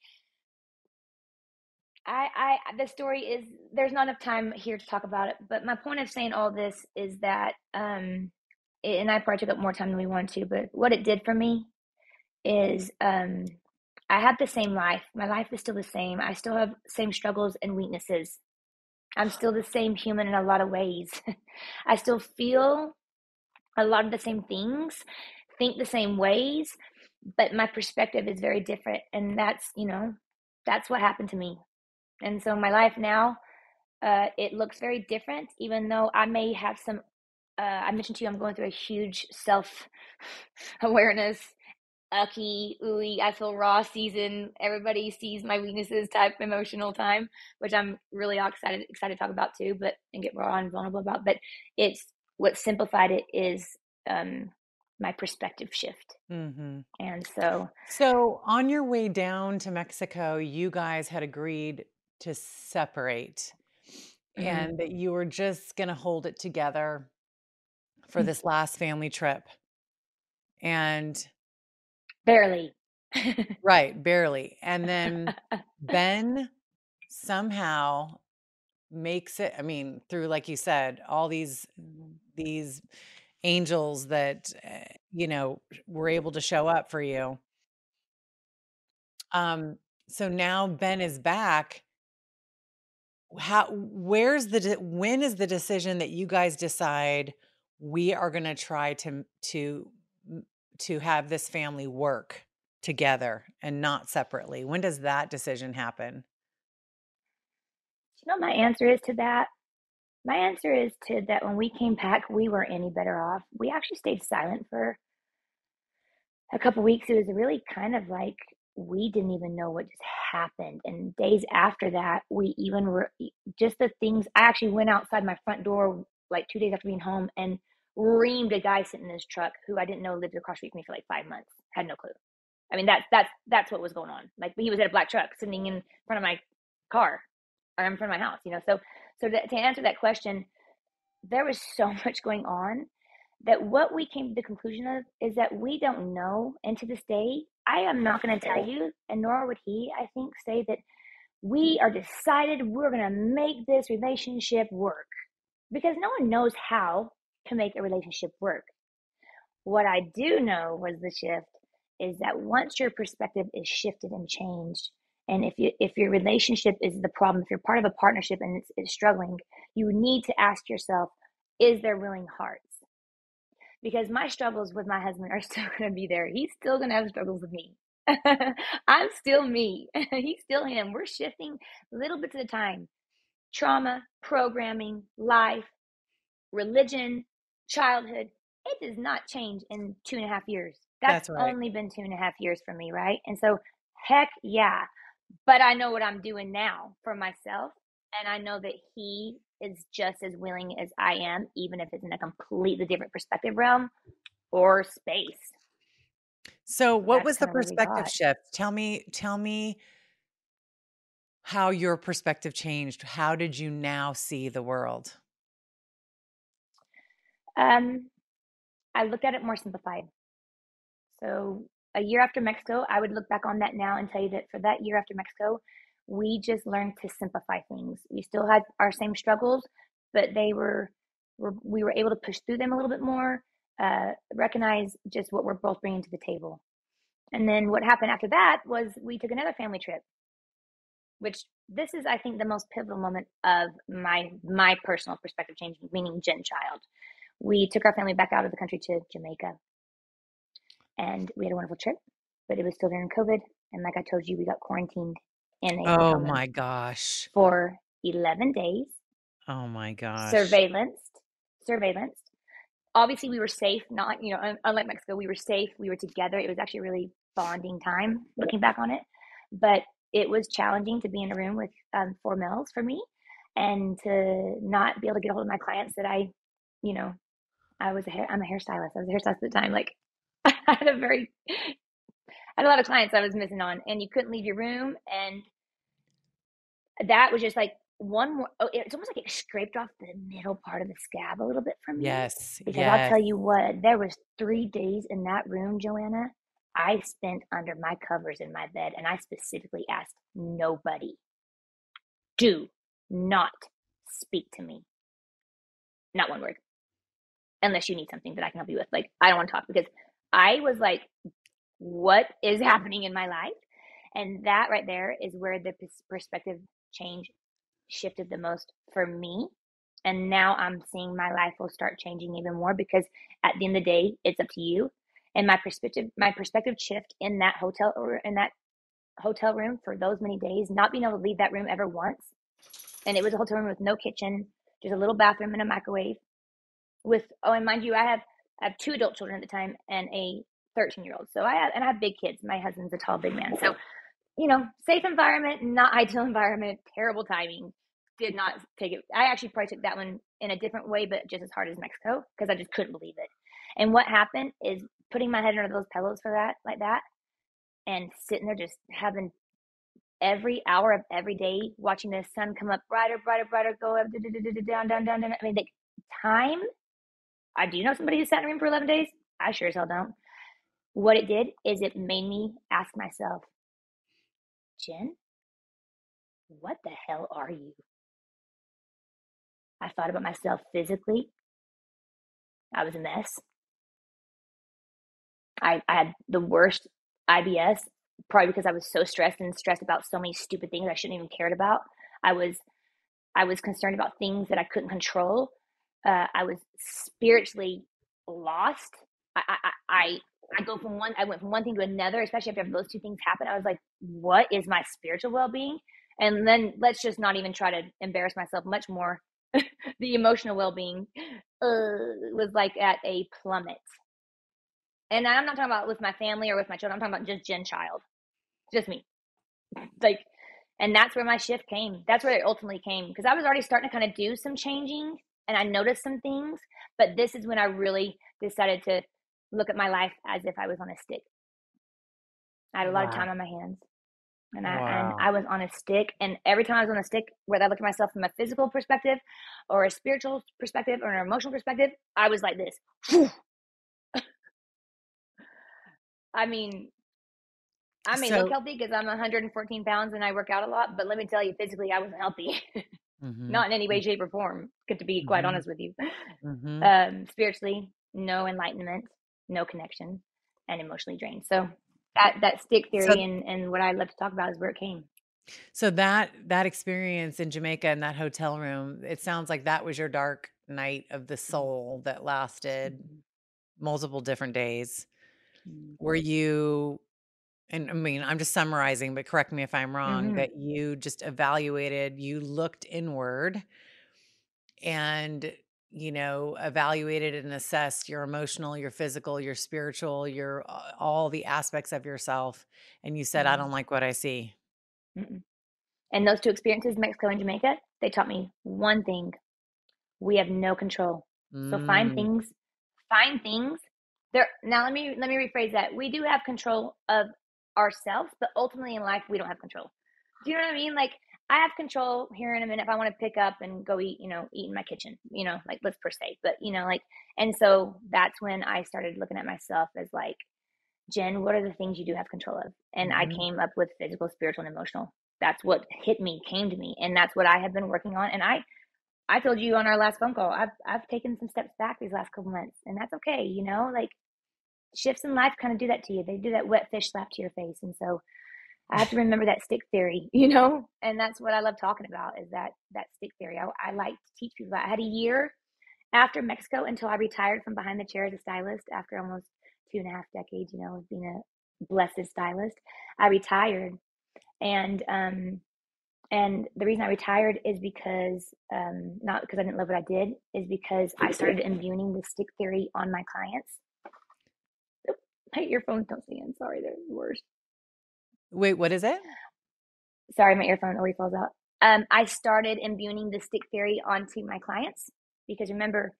I, I, the story is there's not enough time here to talk about it. But my point of saying all this is that, um, it, and I probably took up more time than we wanted to. But what it did for me is, um, I have the same life. My life is still the same. I still have same struggles and weaknesses. I'm still the same human in a lot of ways. I still feel a lot of the same things, think the same ways, but my perspective is very different. And that's, you know, that's what happened to me. And so my life now, uh, it looks very different, even though I may have some. Uh, I mentioned to you, I'm going through a huge self awareness, ucky, ooey, I feel raw season. Everybody sees my weaknesses type emotional time, which I'm really excited excited to talk about too, but and get raw and vulnerable about. But it's what simplified it is um, my perspective shift. Mm-hmm. And so, so on your way down to Mexico, you guys had agreed to separate, mm-hmm. and that you were just going to hold it together for this last family trip, and barely, right, barely, and then Ben somehow makes it i mean through like you said all these these angels that eh, you know were able to show up for you. Um so now ben is back. How where's the when is the decision that you guys decide we are going to try to to to have this family work together and not separately? When does that decision happen know my answer is to that? My answer is to that when we came back, we weren't any better off. We actually stayed silent for a couple weeks. It was really kind of like we didn't even know what just happened. And days after that, we even were just the things. I actually went outside my front door like two days after being home and reamed a guy sitting in his truck who I didn't know lived across the street from me for like five months. Had no clue. I mean, that's that's that's what was going on. Like he was at a black truck sitting in front of my car or in front of my house, you know. So, so to, to answer that question, there was so much going on that what we came to the conclusion of is that we don't know. And to this day, I am not going to tell you, and nor would he, I think, say that we are decided we're going to make this relationship work because no one knows how to make a relationship work. What I do know was the shift is that once your perspective is shifted and changed, and if you if your relationship is the problem, if you're part of a partnership and it's, it's struggling, you need to ask yourself, is there willing hearts? Because my struggles with my husband are still going to be there. He's still going to have struggles with me. I'm still me. He's still him. We're shifting little bits at a time. Trauma, programming, life, religion, childhood. It does not change in two and a half years. That's, That's right. only been two and a half years for me, right? And so, heck yeah. But I know what I'm doing now for myself. And I know that he is just as willing as I am, even if it's in a completely different perspective realm or space. So what That's was the kinda where we perspective shift? Tell me, tell me how your perspective changed. How did you now see the world? Um, I looked at it more simplified. So a year after Mexico, I would look back on that now and tell you that for that year after Mexico, we just learned to simplify things. We still had our same struggles, but they were, were we were able to push through them a little bit more, uh, recognize just what we're both bringing to the table. And then what happened after that was we took another family trip, which this is, I think, the most pivotal moment of my my personal perspective change, meaning Jen Child. We took our family back out of the country to Jamaica, and we had a wonderful trip, but it was still during COVID. And like I told you, we got quarantined in a Oh my gosh. for 11 days, Oh my gosh. surveillance, surveillance. Obviously, we were safe. Not you know, unlike Mexico, we were safe. We were together. It was actually a really bonding time looking back on it. But it was challenging to be in a room with um, four males for me, and to not be able to get a hold of my clients that I, you know, I was a hair. I'm a hairstylist. I was a hairstylist at the time. Like I had a very, I had a lot of clients I was missing on, and you couldn't leave your room, and that was just like one more. Oh, it's almost like it scraped off the middle part of the scab a little bit from me. Yes. Because I'll tell you what, there was three days in that room, Joanna. I spent under my covers in my bed, and I specifically asked nobody, do not speak to me. Not one word, unless you need something that I can help you with. Like I don't want to talk because I was like, what is happening in my life? And that right there is where the perspective change shifted the most for me. And now I'm seeing my life will start changing even more because at the end of the day, it's up to you. And my perspective, my perspective shift in that hotel or in that hotel room for those many days, not being able to leave that room ever once. And it was a hotel room with no kitchen, just a little bathroom and a microwave. With oh, and mind you, I have I have two adult children at the time and a 13 year old. So I have and I have big kids. My husband's a tall, big man. So you know, safe environment, not ideal environment, terrible timing. Did not take it. I actually probably took that one in a different way, but just as hard as Mexico because I just couldn't believe it. And what happened is putting my head under those pillows for that, like that, and sitting there just having every hour of every day watching the sun come up brighter, brighter, brighter, go up, down, down, down, down. I mean, like time. I do know somebody who sat in a room for 11 days. I sure as hell don't. What it did is it made me ask myself, Jen, what the hell are you? I thought about myself physically. I was a mess. I, I had the worst IBS, probably because I was so stressed and stressed about so many stupid things I shouldn't even cared about. I was I was concerned about things that I couldn't control. Uh, I was spiritually lost. I, I I I go from one I went from one thing to another, especially after those two things happened. I was like, what is my spiritual well being? And then let's just not even try to embarrass myself much more. the emotional well being uh, was like at a plummet. And I'm not talking about with my family or with my children. I'm talking about just Jen Child, just me. Like, and that's where my shift came. That's where it ultimately came because I was already starting to kind of do some changing, and I noticed some things. But this is when I really decided to look at my life as if I was on a stick. I had a lot of time on my hands, and I Wow. and I was on a stick. And every time I was on a stick, whether I looked at myself from a physical perspective, or a spiritual perspective, or an emotional perspective, I was like this. I mean, I may look healthy because I'm 114 pounds and I work out a lot, but let me tell you, physically, I wasn't healthy. Mhm. not in any way, shape, or form. Good to be quite Mhm. honest with you. Mhm. Um, spiritually, no enlightenment, no connection, and emotionally drained. So that that stick theory So- and and what I love to talk about is where it came. So that that experience in Jamaica in that hotel room, it sounds like that was your dark night of the soul that lasted multiple different days. Were you and I mean, I'm just summarizing, but correct me if I'm wrong, Mhm. that you just evaluated, you looked inward and you know, evaluated and assessed your emotional, your physical, your spiritual, your all the aspects of yourself and you said I Mhm. don't like what I see. Mm-mm. And those two experiences, Mexico and Jamaica, they taught me one thing: we have no control. So find Mm. things, find things. There now let me let me rephrase that. We do have control of ourselves, but ultimately in life we don't have control. Do you know what I mean? Like I have control here in a minute if I want to pick up and go eat, you know, eat in my kitchen, you know, like let's per se. But you know, like and so that's when I started looking at myself as like, Jen, what are the things you do have control of? And I Mhm. came up with physical, spiritual, and emotional. That's what hit me, came to me, and that's what I have been working on. And I I told you on our last phone call, I've I've taken some steps back these last couple months, and that's okay. You know, like shifts in life kind of do that to you. They do that wet fish slap to your face, and so I have to remember that stick theory. You know, and that's what I love talking about is that that stick theory. I, I like to teach people that. I had a year after Mexico until I retired from behind the chair as a stylist after almost two and a half decades. You know, of being a blessed stylist. I retired, and um, and the reason I retired is because, um, not because I didn't love what I did, is because I started imbuing the stick theory on my clients. Oop, My earphones don't stay in. Sorry, they're the worst. Wait, what is it? Sorry, my earphone always falls out. Um, I started imbuing the stick theory onto my clients because remember,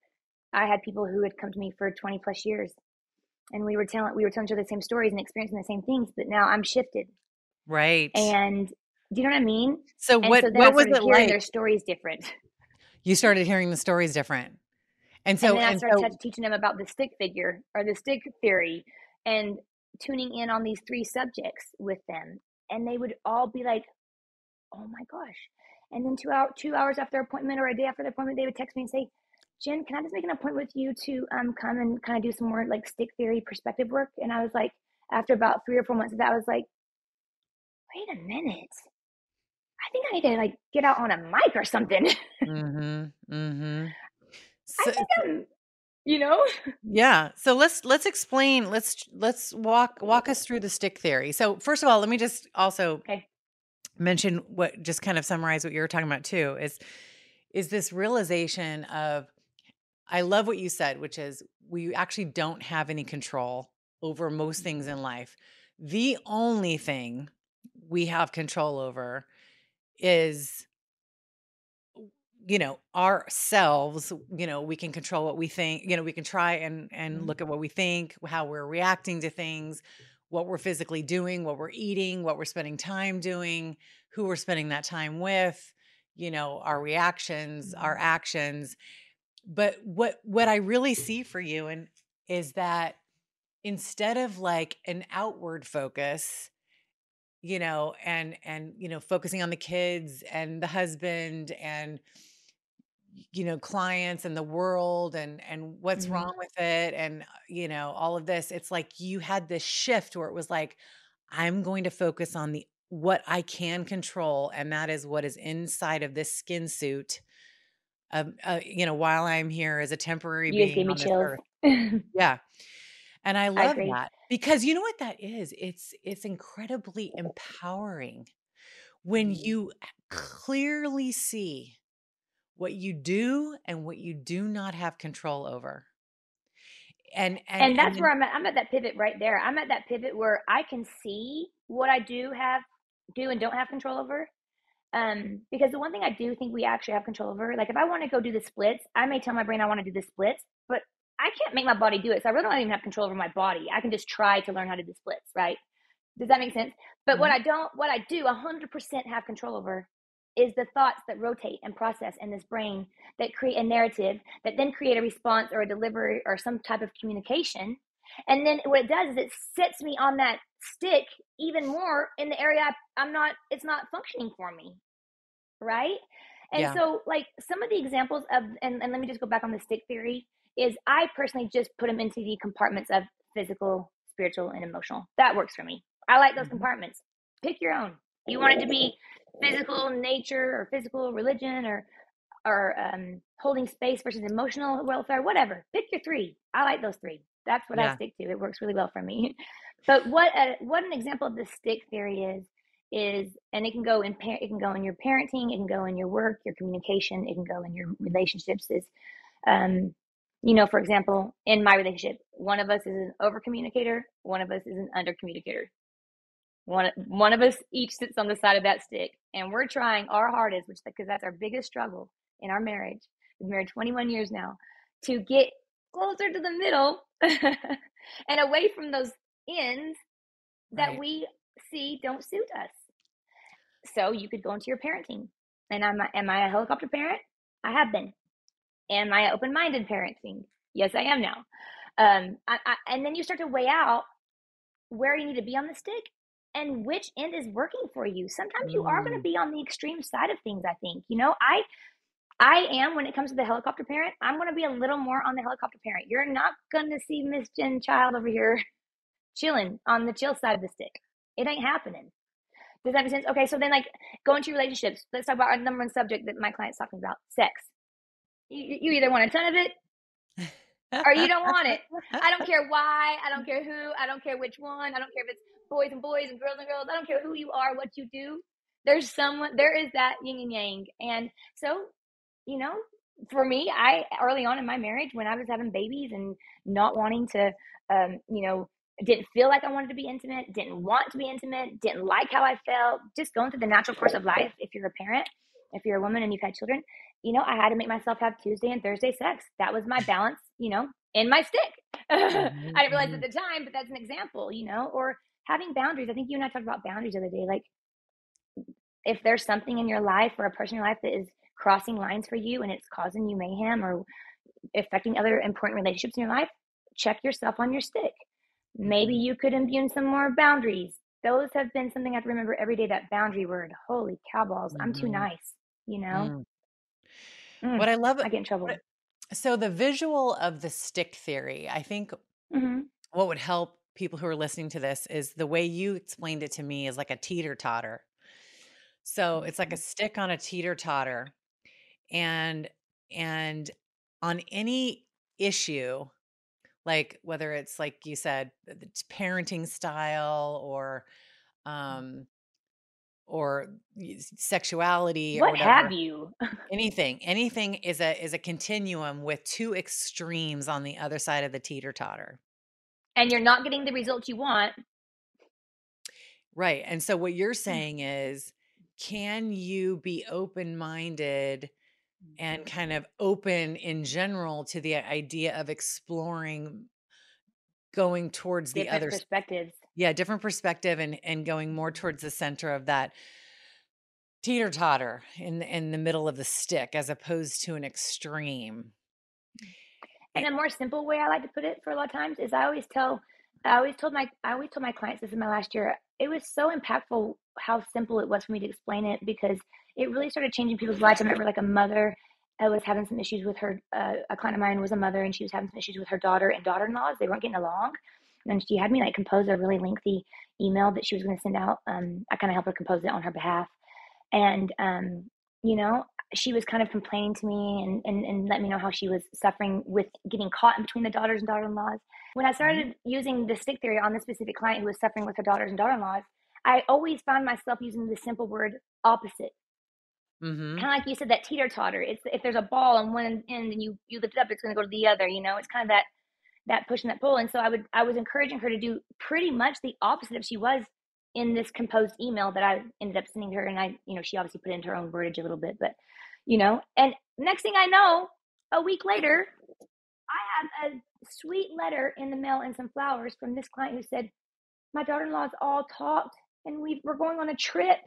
I had people who had come to me for 20 plus years, and we were telling we were telling each other the same stories and experiencing the same things. But now I'm shifted, Right. and do you know what I mean? so And what so what was it hearing like? their stories different. You started hearing the stories different. And and so then I and started so teaching them about the stick figure or the stick theory and tuning in on these three subjects with them. And they would all be like, oh my gosh. And then two, hour, two hours after appointment or a day after the appointment, they would text me and say, Jen, can I just make an appointment with you to um, come and kind of do some more like stick theory perspective work? And I was like, after about three or four months of that, I was like, wait a minute. I think I need to like get out on a mic or something. Mm mhm Mm mhm. I think I'm, you know? yeah. So let's let's explain let's let's walk walk us through the stick theory. So first of all, let me just also Okay. mention what just kind of summarize what you were talking about too is is this realization of I love what you said, which is we actually don't have any control over most things in life. The only thing we have control over is you know ourselves you know we can control what we think you know we can try and and Mhm. look at what we think how we're reacting to things what we're physically doing what we're eating what we're spending time doing who we're spending that time with you know our reactions our Mhm. actions but what what i really see for you and is that instead of like an outward focus you know and and you know focusing on the kids and the husband and you know clients and the world and and what's Mhm. wrong with it and uh, you know all of this it's like you had this shift where it was like i'm going to focus on the what i can control and that is what is inside of this skin suit um, uh, you know while i'm here as a temporary You being on this chills. earth yeah and i I love agree. that because you know what that is it's it's incredibly empowering when Mhm. you clearly see what you do and what you do not have control over and and And and that's then, where I'm at. I'm at that pivot right there. I'm at that pivot where I can see what I do have, do and don't have control over. Um, because the one thing I do think we actually have control over, like if I want to go do the splits, I may tell my brain I want to do the splits, but I can't make my body do it. So I really don't even have control over my body. I can just try to learn how to do splits, right? Does that make sense? But what Mhm. I don't, what I do 100% have control over is the thoughts that rotate and process in this brain that create a narrative that then create a response or a delivery or some type of communication. And then what it does is it sets me on that stick even more in the area I, I'm not, it's not functioning for me. Right. And Yeah. so, like some of the examples of, and, and let me just go back on the stick theory, is I personally just put them into the compartments of physical, spiritual, and emotional. That works for me. I like those Mhm. compartments. Pick your own. You want it to be physical nature or physical religion or or um, holding space versus emotional welfare, whatever. Pick your three. I like those three. That's what I stick to. It works really well for me. But what a, what an example of the stick theory is is, and it can go in par- it can go in your parenting, it can go in your work, your communication, it can go in your relationships. Is um, you know, for example, in my relationship, one of us is an over communicator, one of us is an under communicator. One one of us each sits on the side of that stick, and we're trying our hardest, which because that's our biggest struggle in our marriage. We've married 21 years now, to get closer to the middle and away from those ends that Right. we see don't suit us. So you could go into your parenting. And am I, am I a helicopter parent? I have been. Am I open minded parenting? Yes, I am now. Um, I, I, and then you start to weigh out where you need to be on the stick and which end is working for you. Sometimes you are going to Mm. be on the extreme side of things. I think you know I I am when it comes to the helicopter parent. I'm going to be a little more on the helicopter parent. You're not going to see Miss Jen Child over here chilling on the chill side of the stick. It ain't happening. Does that make sense? Okay, so then like go into your relationships. Let's talk about our number one subject that my client's talking about: sex. You, you either want a ton of it or you don't want it. I don't care why. I don't care who. I don't care which one. I don't care if it's boys and boys and girls and girls. I don't care who you are, what you do. There's someone. There is that yin and yang, and so you know, for me, I early on in my marriage when I was having babies and not wanting to, um, you know, didn't feel like I wanted to be intimate, didn't want to be intimate, didn't like how I felt, just going through the natural course of life. If you're a parent, if you're a woman and you've had children, you know, I had to make myself have Tuesday and Thursday sex. That was my balance, you know, in my stick. I didn't realize at the time, but that's an example, you know, or having boundaries. I think you and I talked about boundaries the other day. Like, if there's something in your life or a person in your life that is crossing lines for you and it's causing you mayhem or affecting other important relationships in your life, check yourself on your stick. Maybe you could imbue some more boundaries. Those have been something I have to remember every day. That boundary word. Holy cowballs! I'm too Mhm. nice. You know. Mm. Mm, What I love, I get in trouble. what so the visual of the stick theory, I think hmm what would help people who are listening to this is the way you explained it to me is like a teeter totter. So it's like a stick on a teeter totter, and and on any issue, like whether it's like you said, parenting style or um or sexuality or What have you? anything, anything is a is a continuum with two extremes on the other side of the teeter totter. and you're not getting the results you want. Right. And so what you're Mm. saying is, can you be open minded and kind of open in general to the idea of exploring going towards the other, perspectives. Yeah, different perspective and, and going more towards the center of that teeter totter in, in the middle of the stick as opposed to an extreme. And a more simple way I like to put it for a lot of times is I always tell, I always told my, I always told my clients this is my last year. It was so impactful how simple it was for me to explain it because it really started changing people's lives. I remember like a mother I was having some issues with her. Uh, a client of mine was a mother and she was having some issues with her daughter and daughter-in-laws. They weren't getting along, and she had me like compose a really lengthy email that she was going to send out. Um, I kind of helped her compose it on her behalf, and um, you know she was kind of complaining to me and, and, and let me know how she was suffering with getting caught in between the daughters and daughter-in-laws. When I started using the stick theory on this specific client who was suffering with her daughters and daughter-in-laws, I always found myself using the simple word opposite. Mm-hmm. Kind of like you said, that teeter-totter. It's if there's a ball on one end and you you lift it up, it's going to go to the other. You know, it's kind of that that push and that pull. And so I would I was encouraging her to do pretty much the opposite of she was in this composed email that I ended up sending her. And I, you know, she obviously put into her own wordage a little bit, but you know, and next thing I know, a week later, I have a sweet letter in the mail and some flowers from this client who said, My daughter in law's all talked and we we're going on a trip.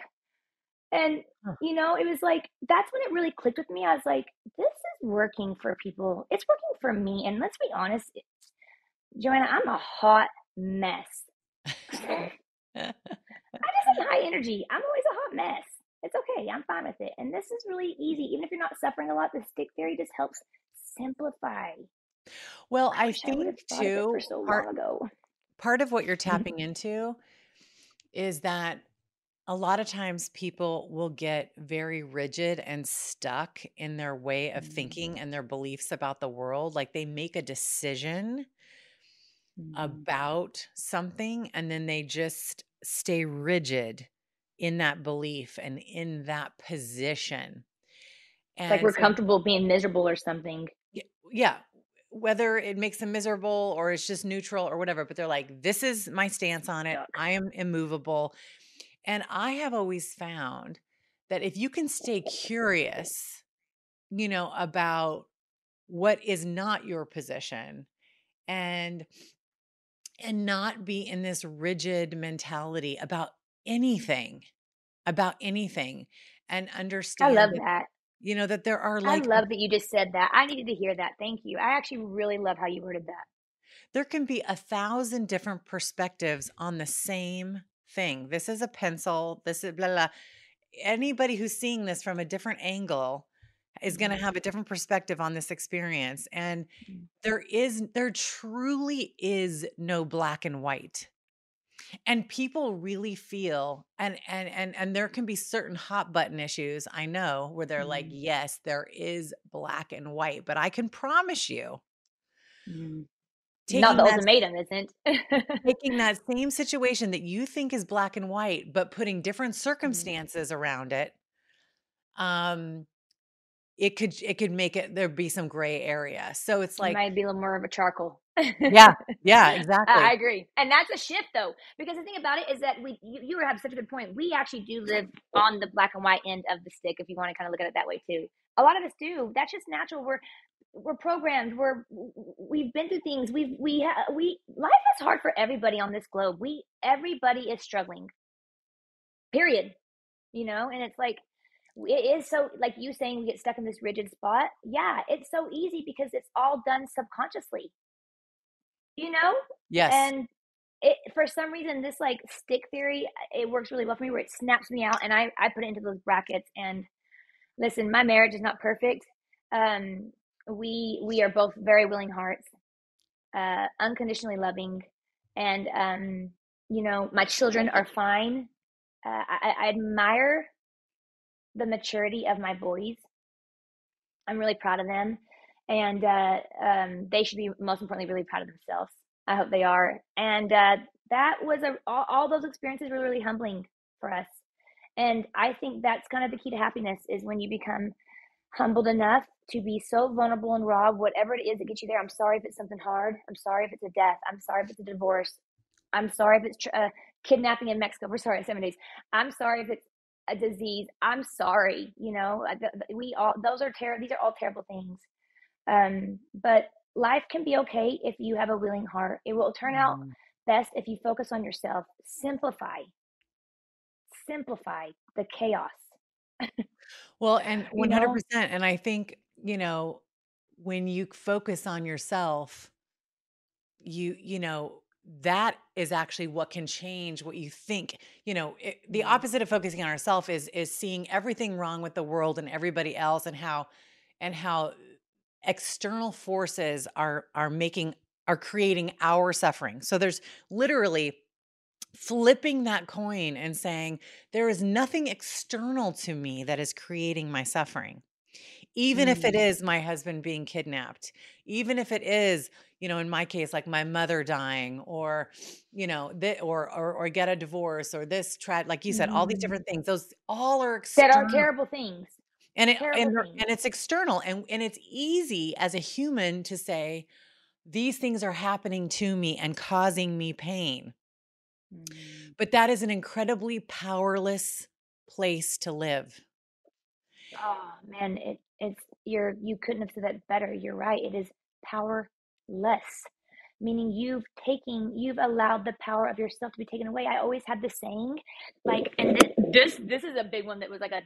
And you know, it was like that's when it really clicked with me. I was like, this is working for people. It's working for me. And let's be honest, Joanna, I'm a hot mess. I just have high energy. I'm always a hot mess. It's okay. I'm fine with it. And this is really easy. Even if you're not suffering a lot, the stick theory just helps simplify. Well, I I I think thought of it for too, so part long ago. part of what you're tapping into is that a lot of times people will get very rigid and stuck in their way of Mm, thinking and their beliefs about the world. Like they make a decision mhm. about something and then they just stay rigid in that belief and in that position. It's like we're so, comfortable being miserable or something. yeah, whether it makes them miserable or it's just neutral or whatever, but they're like, this is my stance on it. I am immovable. And I have always found that if you can stay curious, you know, about what is not your position and and not be in this rigid mentality about mm-hmm. anything, about anything and understand. I love that that. you know that there are I like love that you just said that. I needed to hear that. Thank you. I actually really love how you worded that. there can be a thousand different perspectives on the same thing. This is a pencil, this is blah blah. Anybody who's seeing this from a different angle is going to have a different perspective on this experience and Mm. there is there truly is no black and white and people really feel and and and and there can be certain hot button issues i know where they're like Mm. yes there is black and white but i can promise you Mm. Not taking the that ultimatum, isn't? taking that same situation that you think is black and white but putting different Mhm. circumstances around it um it could it could make it there be some gray area so it's It like might be a little more of a charcoal. yeah yeah I, I agree, and that's a shift though, because the thing about it is that we you, you have such a good point. We actually do live on the black and white end of the stick, if you want to kind of look at it that way too. A lot of us do. That's just natural. We're we're programmed. We're we've been through things. We've we ha, we life is hard for everybody on this globe. We everybody is struggling. Period. You know, and it's like it is so like you saying we get stuck in this rigid spot. Yeah, it's so easy because it's all done subconsciously. You know, yes and it for some reason this like stick theory it works really well for me where it snaps me out and i i put it into those brackets and listen my marriage is not perfect um we we are both very willing hearts uh unconditionally loving and um you know my children are fine uh, I, I admire the maturity of my boys i'm really proud of them and uh, um, they should be most importantly really proud of themselves. I hope they are. And uh, that was a all, all those experiences were really humbling for us. And I think that's kind of the key to happiness is when you become humbled enough to be so vulnerable and raw, whatever it is that gets you there. I'm sorry if it's something hard. I'm sorry if it's a death. I'm sorry if it's a divorce. I'm sorry if it's tr- uh, kidnapping in Mexico. We're sorry, seven days. I'm sorry if it's a disease. I'm sorry. You know, uh, we all those are terrible. These are all terrible things. Um, but life can be okay if you have a willing heart. It will turn out Mhm. best if you focus on yourself. Simplify, simplify the chaos. Well, and You know, 100%. And I think, you know, when you focus on yourself, you, you know, that is actually what can change what you think. You know, it, the Mm. opposite of focusing on ourselves is is seeing everything wrong with the world and everybody else and how and how external forces are are making are creating our suffering. So there's literally flipping that coin and saying there is nothing external to me that is creating my suffering even if it Mm. my husband being kidnapped even if it is you know in my case like my mother dying or you know th- or, or or get a divorce or this tra- like you said all these Mm. different things those all are that are terrible things. and it Terrible and, things. and it's external and and it's easy as a human to say these things are happening to me and causing me pain Mm. but that is an incredibly powerless place to live Oh man, it it's you're you couldn't have said that better. You're right. It is powerless, meaning you've taken you've allowed the power of yourself to be taken away. I always had this saying, like, and thi- this this is a big one that was like a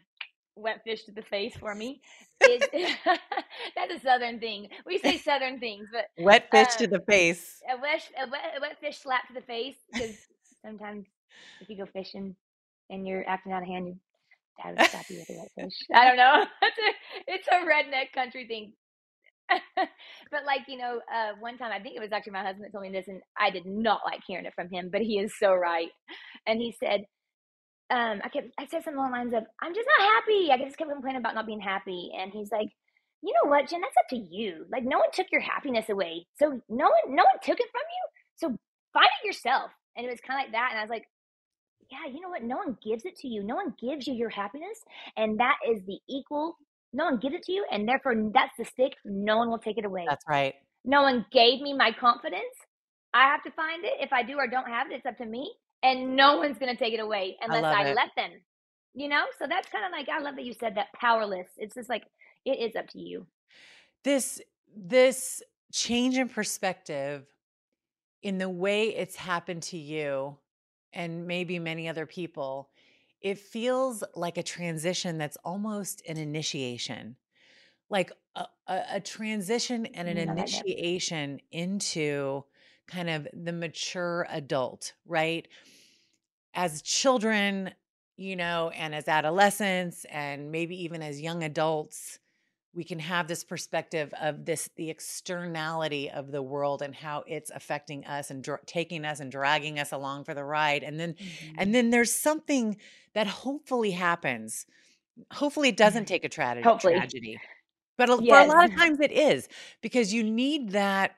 wet fish to the face for me. Is that's a southern thing. We say southern things, but wet fish to um, the face a wet a wet, a wet fish slap to the face because sometimes if you go fishing and you're acting out of hand, I don't know. It's a, it's a redneck country thing. but like you know, uh, one time I think it was actually my husband that told me this, and I did not like hearing it from him, but he is so right. And he said, um, I kept I said something along the lines of, "I'm just not happy." I just kept complaining about not being happy, and he's like, "You know what, Jen? That's up to you. Like no one took your happiness away, so no one no one took it from you. So find it yourself." And it was kind of like that, and I was like, "Yeah, you know what? No one gives it to you. No one gives you your happiness, and that is the equal. No one gives it to you, and therefore that's the stick. No one will take it away. That's right. No one gave me my confidence. I have to find it. If I do or don't have it, it's up to me and no one's going to take it away unless I, I let them. You know? So that's kind of like I love that you said that powerless. It's just like it is up to you. This this change in perspective in the way it's happened to you and maybe many other people, it feels like a transition that's almost an initiation. Like a, a, a transition and an initiation into kind of the mature adult, right? as children, you know, and as adolescents, and maybe even as young adults, we can have this perspective of this the externality of the world and how it's affecting us and dra- taking us and dragging us along for the ride. And then mm-hmm. and then there's something that hopefully happens. Hopefully it doesn't take a tra- tragedy but a, yes. for a lot of times it is because you need that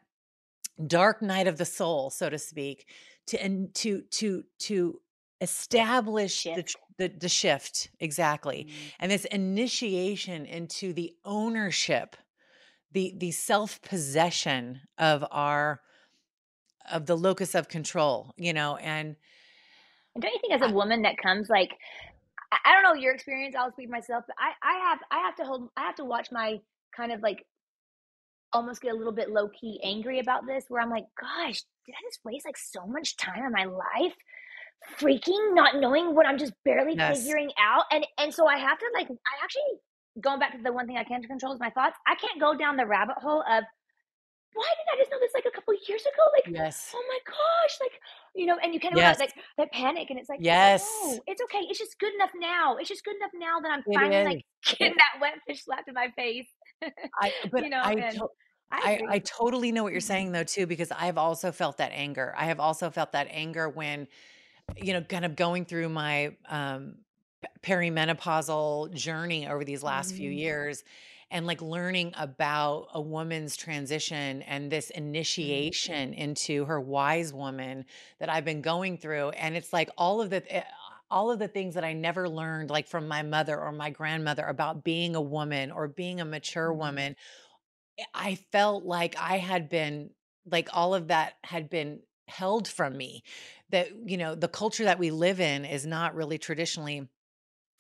dark night of the soul so to speak to and to to to establish the, the, the shift exactly mm-hmm. and this initiation into the ownership the the self-possession of our of the locus of control you know and and don't you think as a woman that comes like I don't know your experience. I'll speak myself, but I, I have, I have to hold, I have to watch my kind of like almost get a little bit low key angry about this, where I'm like, gosh, did I just waste like so much time in my life freaking not knowing what I'm just barely yes. figuring out. And and so I have to like I actually going back to the one thing I can't control is my thoughts. I can't go down the rabbit hole of why did I just know this like a couple years ago? Like, yes. oh my gosh, like you know, and you kind of yes. like that panic, and it's like, yes, no, it's okay. It's just good enough now. It's just good enough now that I'm it finally is. like getting that wet fish slapped in my face. I, but you know, I, to- I, I, I totally know what you're mm-hmm. saying though too, because I've also felt that anger. I have also felt that anger when you know, kind of going through my um, perimenopausal journey over these last mm-hmm. few years and like learning about a woman's transition and this mm-hmm. initiation into her wise woman that I've been going through and it's like all of the eh, all of the things that I never learned like from my mother or my grandmother about being a woman or being a mature mm-hmm. woman eh, I felt like I had been like all of that had been held from me that you know the culture that we live in is not really traditionally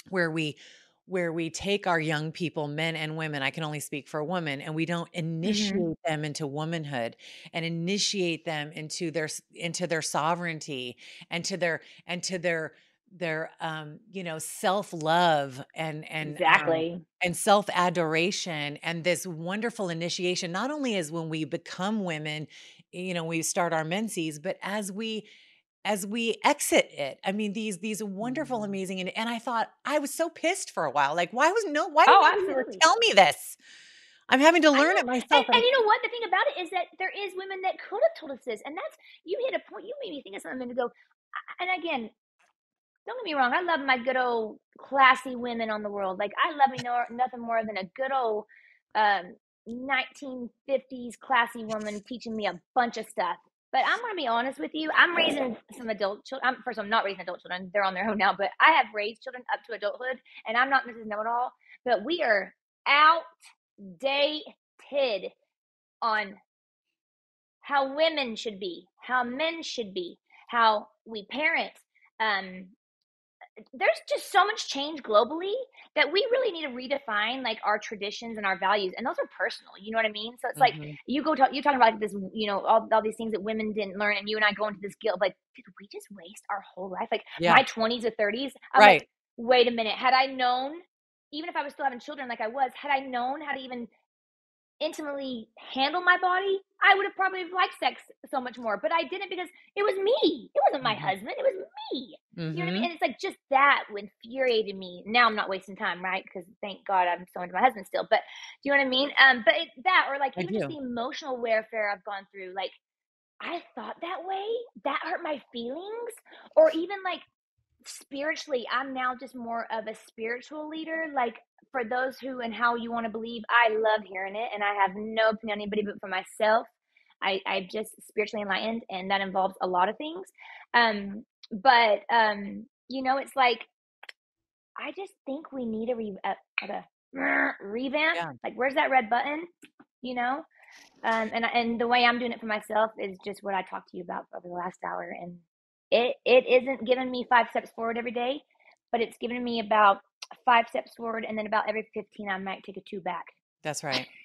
where we where we take our young people men and women i can only speak for a woman and we don't mm-hmm. initiate mm-hmm. them into womanhood and initiate them into their into their sovereignty and to their and to their their um you know self-love and and um, exactly um, and self-adoration and this wonderful initiation not only is when we become women you know we start our menses but as we as we exit it i mean these these wonderful mm-hmm. amazing and, and i thought i was so pissed for a while like why was no why oh, didn't you tell me this i'm having to learn it myself and, and, you know what the thing about it is that there is women that could have told us this and that's you hit a point you made me think of something to go. and again don't get me wrong i love my good old classy women on the world like i love me no, nothing more than a good old um, 1950s classy woman teaching me a bunch of stuff. But I'm going to be honest with you. I'm raising some adult children. First, I'm not raising adult children. They're on their own now. But I have raised children up to adulthood, and I'm not Mrs. Know It All. But we are outdated on how women should be, how men should be, how we parent, um, there's just so much change globally that we really need to redefine like our traditions and our values and those are personal you know what i mean so it's mm-hmm. like you go talk you talking about like this you know all, all these things that women didn't learn and you and i go into this guilt like did we just waste our whole life like yeah. my 20s or 30s I'm right like, wait a minute had i known even if i was still having children like i was had i known how to even intimately handle my body, I would have probably liked sex so much more. But I didn't because it was me. It wasn't my Mhm. husband. It was me. You know what I mean? And it's like just that infuriated me. Now I'm not wasting time, right? Because thank God I'm so into my husband still. But do you know what I mean? Um, but it, that or like I even just the emotional warfare I've gone through, like I thought that way. That hurt my feelings. Or even like spiritually, I'm now just more of a spiritual leader. Like for those who and how you want to believe, I love hearing it, and I have no opinion on anybody but for myself. I I'm just spiritually enlightened, and that involves a lot of things. Um, but um, you know, it's like I just think we need a re a, like a revamp. Yeah. Like, where's that red button? You know. Um, and and the way I'm doing it for myself is just what I talked to you about over the last hour, and it it isn't giving me five steps forward every day, but it's giving me about five steps forward, and then about every fifteen I might take a two back. That's right.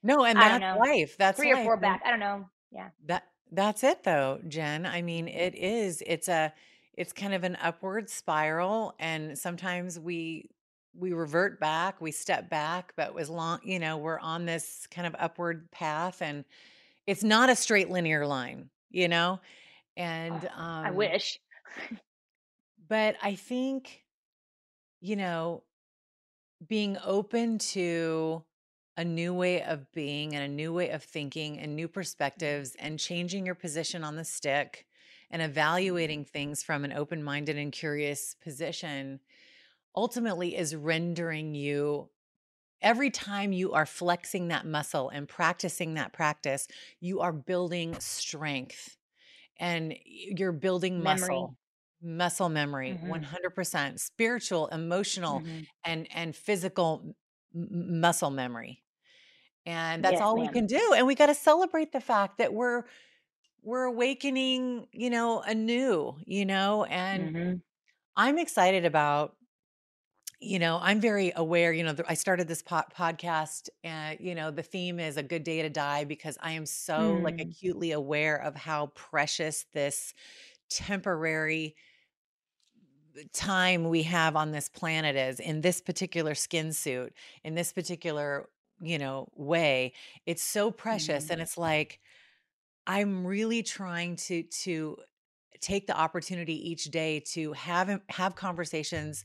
No, and I don't that's know, life. That's three or life. four back. I don't know. Yeah. that that's it though, Jen. I mean, it is. It's a it's kind of an upward spiral and sometimes we we revert back, we step back, but as long, you know, we're on this kind of upward path and it's not a straight linear line, you know? And Oh, I um wish. but I think, you know, being open to a new way of being and a new way of thinking and new perspectives and changing your position on the stick and evaluating things from an open minded and curious position ultimately is rendering you every time you are flexing that muscle and practicing that practice, you are building strength and you're building Memory. muscle muscle memory hmm 100% spiritual emotional hmm and and physical m- muscle memory. And that's Yes, all we can do and we got to celebrate the fact that we're we're awakening you know anew you know and hmm i'm excited about you know i'm very aware you know i started this po- podcast and you know the theme is a good day to die because i am so like Mm. acutely aware of how precious this temporary time we have on this planet is in this particular skin suit in this particular you know way it's so precious hmm and it's like i'm really trying to to take the opportunity each day to have have conversations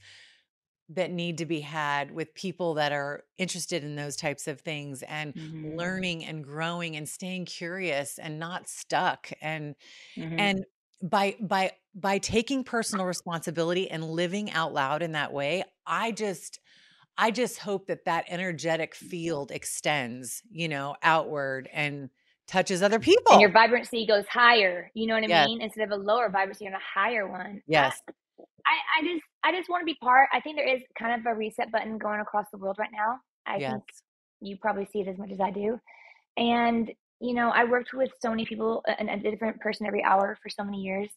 that need to be had with people that are interested in those types of things and hmm learning and growing and staying curious and not stuck and hmm and by by by taking personal responsibility and living out loud in that way i just i just hope that that energetic field extends you know outward and touches other people And your vibrancy goes higher. You know what I yes mean? Instead of a lower vibrancy on a higher one. Yes I, I just I just want to be part. I think there is kind of a reset button going across the world right now. I yes think you probably see it as much as I do. And you know, I worked with so many people, and a different person every hour for so many years,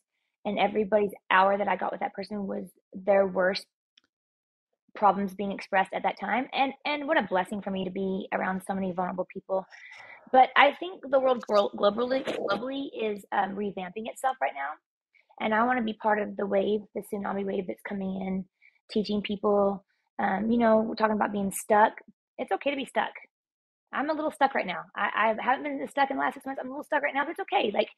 and everybody's hour that I got with that person was their worst problems being expressed at that time. And and what a blessing for me to be around so many vulnerable people. But I think the world globally globally is um, revamping itself right now and I want to be part of the wave, the tsunami wave that's coming in, teaching people. Um, you know, we're talking about being stuck. It's okay to be stuck. I'm a little stuck right now. I, I haven't been stuck in the last six months. I'm a little stuck right now, but it's okay. Like,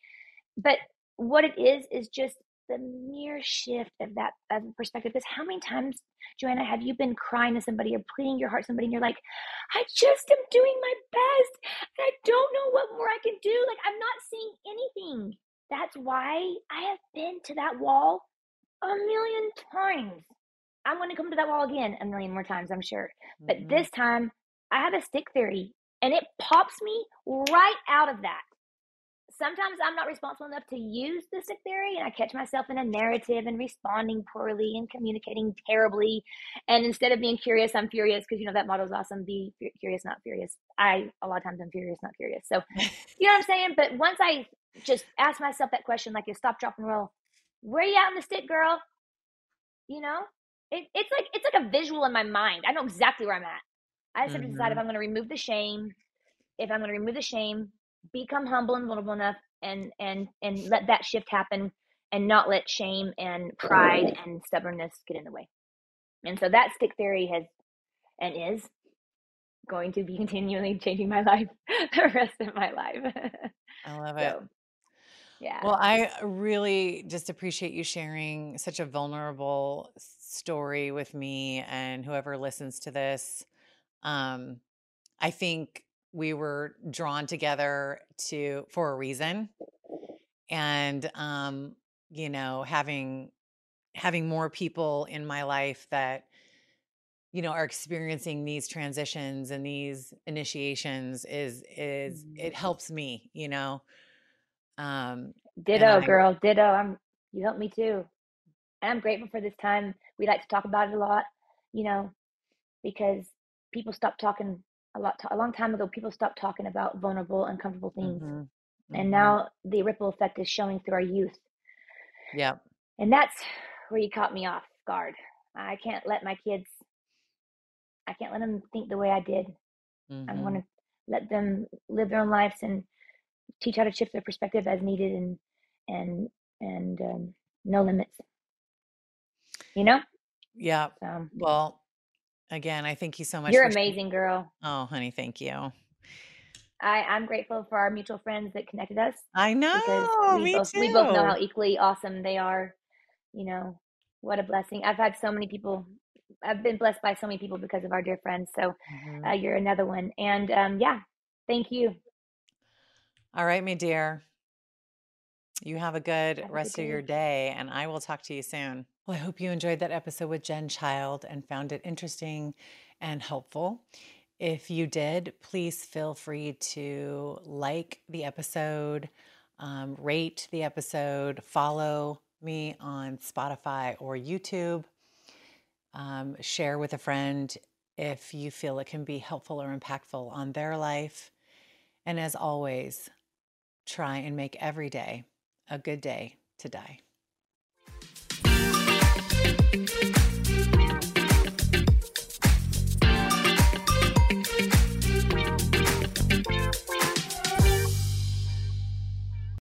but what it is is just the mere shift of that of perspective. Because how many times, Joanna, have you been crying to somebody or pleading your heart to somebody, and you're like, I just am doing my best, and I don't know what more I can do. Like, I'm not seeing anything. That's why I have been to that wall a million times. I'm going to come to that wall again a million more times, I'm sure. But Mhm. this time, I have a stick theory, and it pops me right out of that. Sometimes I'm not responsible enough to use the stick theory, and I catch myself in a narrative and responding poorly and communicating terribly. And instead of being curious, I'm furious because you know that is awesome: "Be curious, not furious." I a lot of times I'm furious, not curious. So you know what I'm saying? But once I just ask myself that question, like a stop, drop, and roll, where are you at in the stick, girl? You know, it, it's like it's like a visual in my mind. I know exactly where I'm at. I just have to decide if Mhm. I'm going to remove the shame. If I'm going to remove the shame, become humble and vulnerable enough, and and and let that shift happen, and not let shame and pride and stubbornness get in the way. And so that stick theory has and is going to be continually changing my life the rest of my life. I love it. Yeah. Well, I really just appreciate you sharing such a vulnerable story with me and whoever listens to this. Um, I think we were drawn together to for a reason, and um, you know, having having more people in my life that you know are experiencing these transitions and these initiations is is it helps me you know um Ditto, i girl. Ditto. I'm you helped me too. And I'm grateful for this time. We like to talk about it a lot, you know, because people stopped talking a lot a long time ago. People stopped talking about vulnerable, uncomfortable things, mhm, and mhm. now the ripple effect is showing through our youth. Yeah, And that's where you caught me off guard. I can't let my kids. I can't let them think the way I did. I want to let them live their own lives and teach how to shift their perspective as needed and and and um, no limits. You know. yeah So well again i thank you so much you're amazing, girl. oh honey thank you I I'm grateful for our mutual friends that connected us i know we me both we both know how equally awesome they are. You know, what a blessing. I've had so many people. I've been blessed by so many people because of our dear friends. So Mhm. uh, you're another one. And um, yeah, thank you. All right me dear you have a good Have a good rest of your day. day and i will talk to you soon well i hope you enjoyed that episode with jen child and found it interesting and helpful if you did please feel free to like the episode um, rate the episode follow me on spotify or youtube um, share with a friend if you feel it can be helpful or impactful on their life. And as always, try and make every day a good day to die.